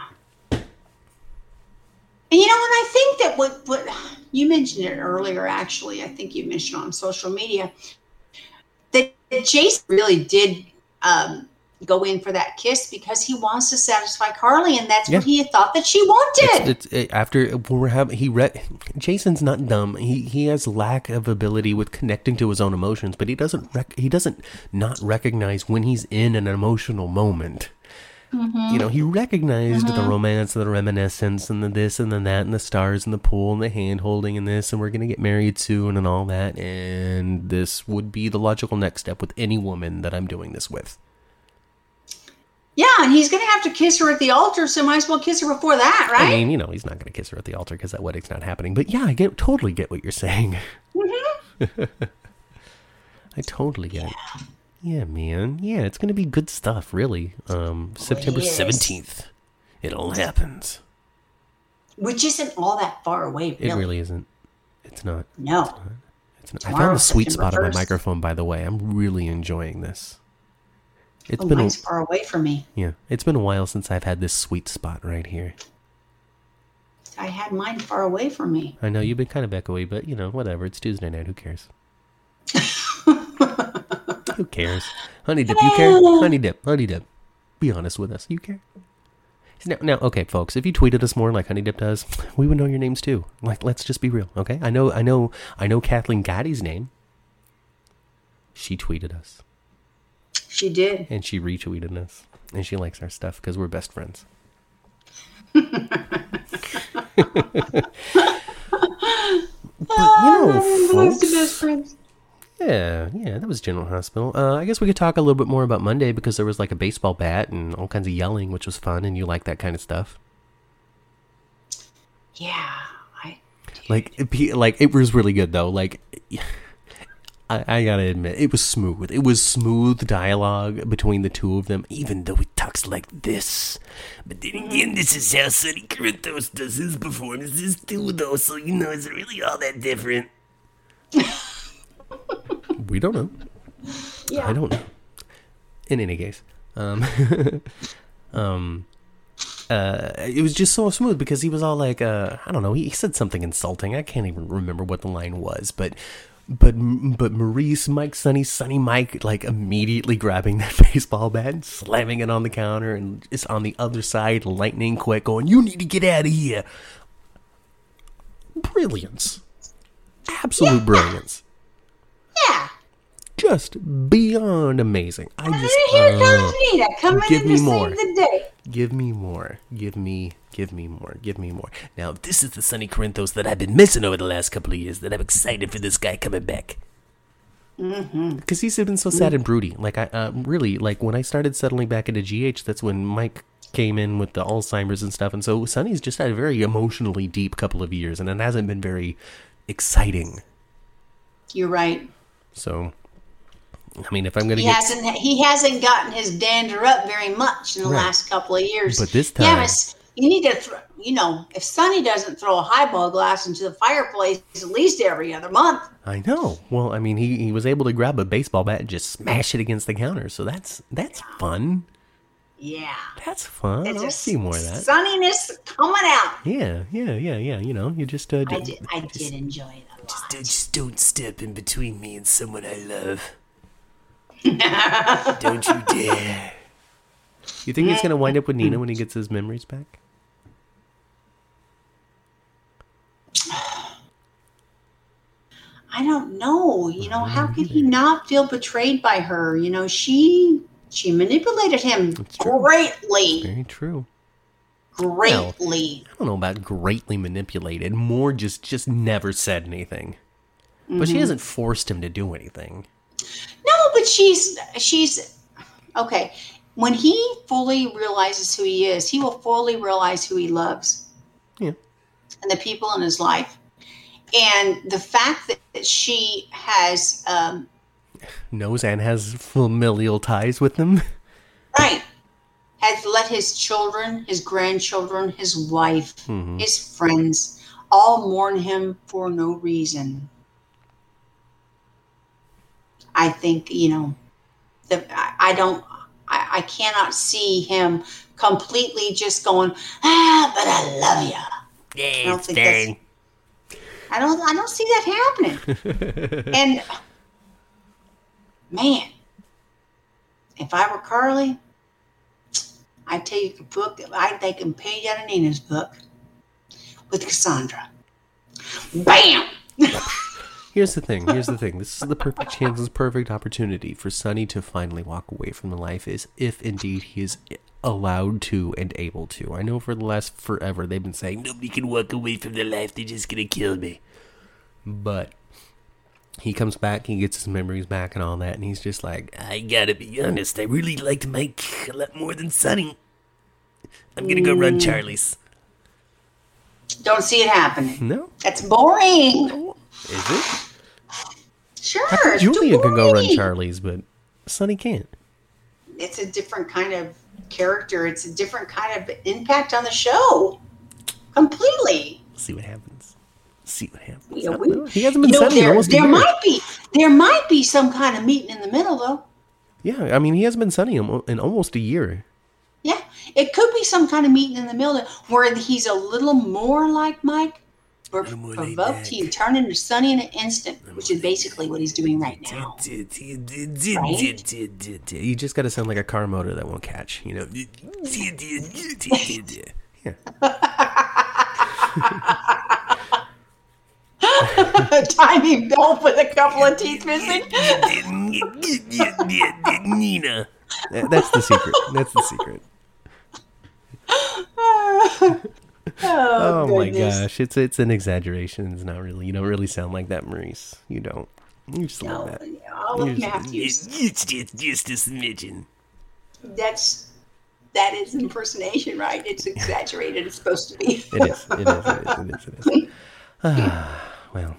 And you know, and I think that what what you mentioned it earlier. Actually, I think you mentioned on social media that, that Jason really did um, go in for that kiss because he wants to satisfy Carly, and that's Yeah. what he thought that she wanted. It's, it's, after we're having he read Jason's not dumb. He he has lack of ability with connecting to his own emotions, but he doesn't rec- he doesn't not recognize when he's in an emotional moment. Mm-hmm. You know, he recognized the mm-hmm. romance, and the reminiscence, and the this and the that, and the stars, and the pool, and the hand holding, and this, and we're gonna get married soon, and all that. And this would be the logical next step with any woman that I'm doing this with. yeah, and he's going to have to kiss her at the altar, so might as well kiss her before that, right? I mean, you know, he's not going to kiss her at the altar because that wedding's not happening. But yeah, I get totally get what you're saying. Mm-hmm. I totally get it. Yeah, man. Yeah, it's going to be good stuff, really. Um, September 17th. It all happens. Which isn't all that far away, really. It really isn't. It's not. no. It's not. I found the sweet September spot of my microphone, by the way. I'm really enjoying this. It's Oh, been a, far away from me. yeah, it's been a while since I've had this sweet spot right here. I had mine far away from me. I know you've been kind of echoey, but you know, whatever. It's Tuesday night. Who cares? Who cares? Honey dip, you care? Honey dip, honey dip. Be honest with us. You care? Now, now, okay, folks. If you tweeted us more like Honey Dip does, we would know your names too. Like, let's just be real, okay? I know, I know, I know Kathleen Gotti's name. She tweeted us, She did. and she retweeted us, and she likes our stuff because we're best friends. but you know, ah, folks, best friends. Yeah, yeah, that was General Hospital. Uh, I guess we could talk a little bit more about Monday because there was like a baseball bat and all kinds of yelling, which was fun, and you like that kind of stuff. Yeah. I, Like, it, like it was really good though. Like, I, I gotta admit, it was smooth. It was smooth dialogue between the two of them, even though it talks like this. But then again, this is how Sonny Corinthos does his performances too, though. So you know, it's really all that different. we don't know. yeah. I don't know. In any case, um, um, uh, it was just so smooth because he was all like, uh, I don't know, he, he said something insulting. I can't even remember what the line was, but, but, but Maurice, Mike, Sonny, Sonny, Mike, like immediately grabbing that baseball bat and slamming it on the counter, and just on the other side, lightning quick, going, "You need to get out of here!" Brilliance, absolute brilliance Yeah. Just beyond amazing. I just here uh, comes Nita coming give in me to more. save the day. give me more, give me, give me more, give me more. Now this is the Sonny Corinthos that I've been missing over the last couple of years. That I'm excited for this guy coming back. Mm-hmm. Because he's been so sad and broody. Like I uh, really like when I started settling back into GH. That's when Mike came in with the Alzheimer's and stuff, and so Sonny's just had a very emotionally deep couple of years, and it hasn't been very exciting. You're right. So, I mean, if I'm gonna He get hasn't he hasn't gotten his dander up very much in the Right. last couple of years. But this yeah, time- but you need to, throw, you know, if Sonny doesn't throw a highball glass into the fireplace at least every other month, I know. Well, I mean, he, he was able to grab a baseball bat and just smash it against the counter. So that's that's fun. yeah, That's fun. it's just see more of that. sunniness coming out. Yeah, yeah, yeah, yeah. You know, you just uh, I did, I did enjoy it a lot. just don't step in between me and someone I love. don't you dare. You think he's gonna wind up with Nina when he gets his memories back? I don't know. You know, how could he not feel betrayed by her? You know, she she manipulated him greatly, Very true. greatly. I don't know about greatly manipulated. More just just never said anything. But she mm-hmm. hasn't forced him to do anything. But she's she's okay. When he fully realizes who he is, he will fully realize who he loves Yeah. and the people in his life. And the fact that, that she has um, knows and has familial ties with them. right has let his children, his grandchildren, his wife, his friends all mourn him for no reason. I think, you know, the I, I don't I, I cannot see him completely just going ah, but I love you. Yeah, don't think that's- I don't I don't see that happening. and man, if I were Carly, I'd take a book. I'd take and pay out of Nina's book with Cassandra. Bam. Here's the thing. Here's the thing. This is the perfect chance, this perfect opportunity for Sonny to finally walk away from the life is if indeed he is allowed to and able to. I know for the last forever they've been saying nobody can walk away from the life, they're just gonna kill me. But he comes back, he gets his memories back and all that, and he's just like, I gotta be honest, I really liked Mike a lot more than Sonny. I'm gonna go run mm. Charlie's. Don't see it happening. No? That's boring. Is it? Sure. Julian can go run. Charlie's, but Sonny can't. It's a different kind of character. It's a different kind of impact on the show. Completely. See what happens. See what happens. Yeah, we- he hasn't been You know, sunny in there, there might be there might be some kind of meeting in the middle though. Yeah, I mean, he hasn't been sunny in almost a year. Yeah, it could be some kind of meeting in the middle where he's a little more like Mike, or more laid provoked he turn into Sonny in an instant, which is basically what he's doing right now. Right? You just got to sound like a car motor that won't catch, you know. Yeah. A tiny belt with a couple of teeth missing. Nina. That's the secret. That's the secret. oh, Oh my gosh, it's it's an exaggeration. It's not really. You don't really sound like that, Maurice. You don't. You just No, that. all of Matthews. It's just just a smidgen. That's that is impersonation, right? It's exaggerated. It's supposed to be. It is. It is. It is. It is. It is. Ah, well,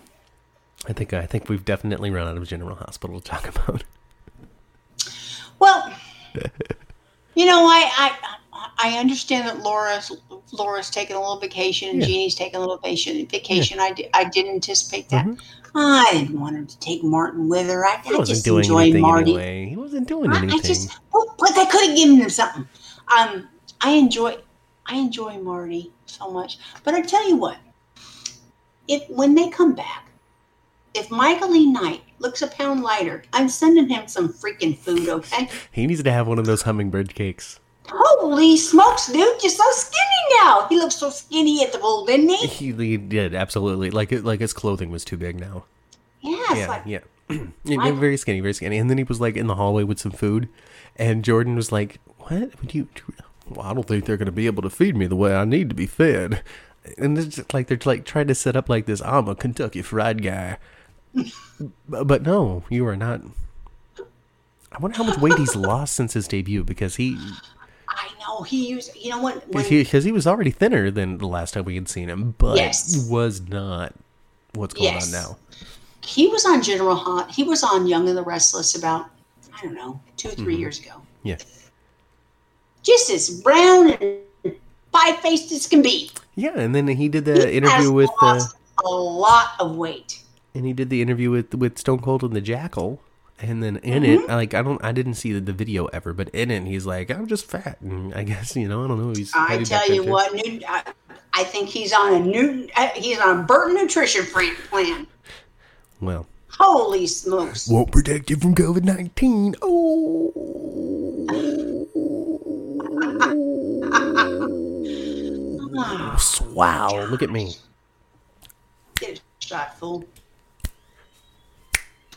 I think I think we've definitely run out of General Hospital to talk about. Well, you know, I I I understand that Laura's Laura's taking a little vacation and Yeah. Genie's taking a little vacation. Vacation. I did I did anticipate that. Mhm. I didn't want her to take Martin with her. I, He I wasn't just doing enjoy anything Marty. anyway. He wasn't doing I, anything. I just but they could have given him something. Um, I enjoy I enjoy Marty so much. But I tell you what, if when they come back, if Michael E. Knight looks a pound lighter, I'm sending him some freaking food. Okay. he needs to have one of those hummingbird cakes. Holy smokes, dude! You're so skinny now. He looks so skinny at the pool, didn't he? He, he did absolutely like it. Like his clothing was too big now. Yeah, yeah, like yeah. Yeah, very skinny, very skinny. And then he was like in the hallway with some food, and Jordan was like, "What? Would you? Well, I don't think they're going to be able to feed me the way I need to be fed." And it's just like they're like trying to set up like this. I'm a Kentucky Fried guy, but, but no, you are not. I wonder how much weight he's lost since his debut because he I know he used. You know what? Because he, he was already thinner than the last time we had seen him, but Yes. was not what's going Yes. on now. he was on General Hunt. He was on Young and the Restless about I don't know two or 3 years ago. Yeah. Just as brown and pie faced as can be. Yeah, and then he did He the interview has with uh, a lot of weight. and he did the interview with with Stone Cold and the Jackal, and then in Mm-hmm. it, like I don't, I didn't see the, the video ever, but in it, he's like, I'm just fat, and I guess you know, I don't know, he's. I tell you what, new, I, I think he's on a new. uh, He's on a Burton nutrition plan- plan. Well, Holy smokes! won't protect you from COVID nineteen. Oh. wow! Look at me. Get a shot, fool.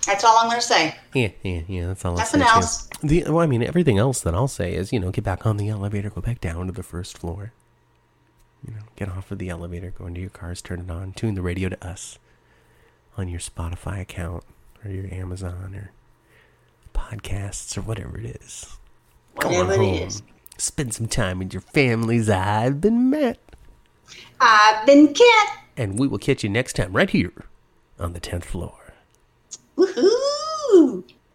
That's all I'm going to say. Yeah, yeah, yeah. That's all. Nothing too. else. The well, I mean, everything else that I'll say is, you know, get back on the elevator, go back down to the first floor. You know, get off of the elevator, go into your cars, turn it on, tune the radio to us on your Spotify account or your Amazon or podcasts or whatever it is. Whatever it home. is. Spend some time with your families. I've been Matt, I've been cat. and we will catch you next time right here on the tenth floor. Woohoo!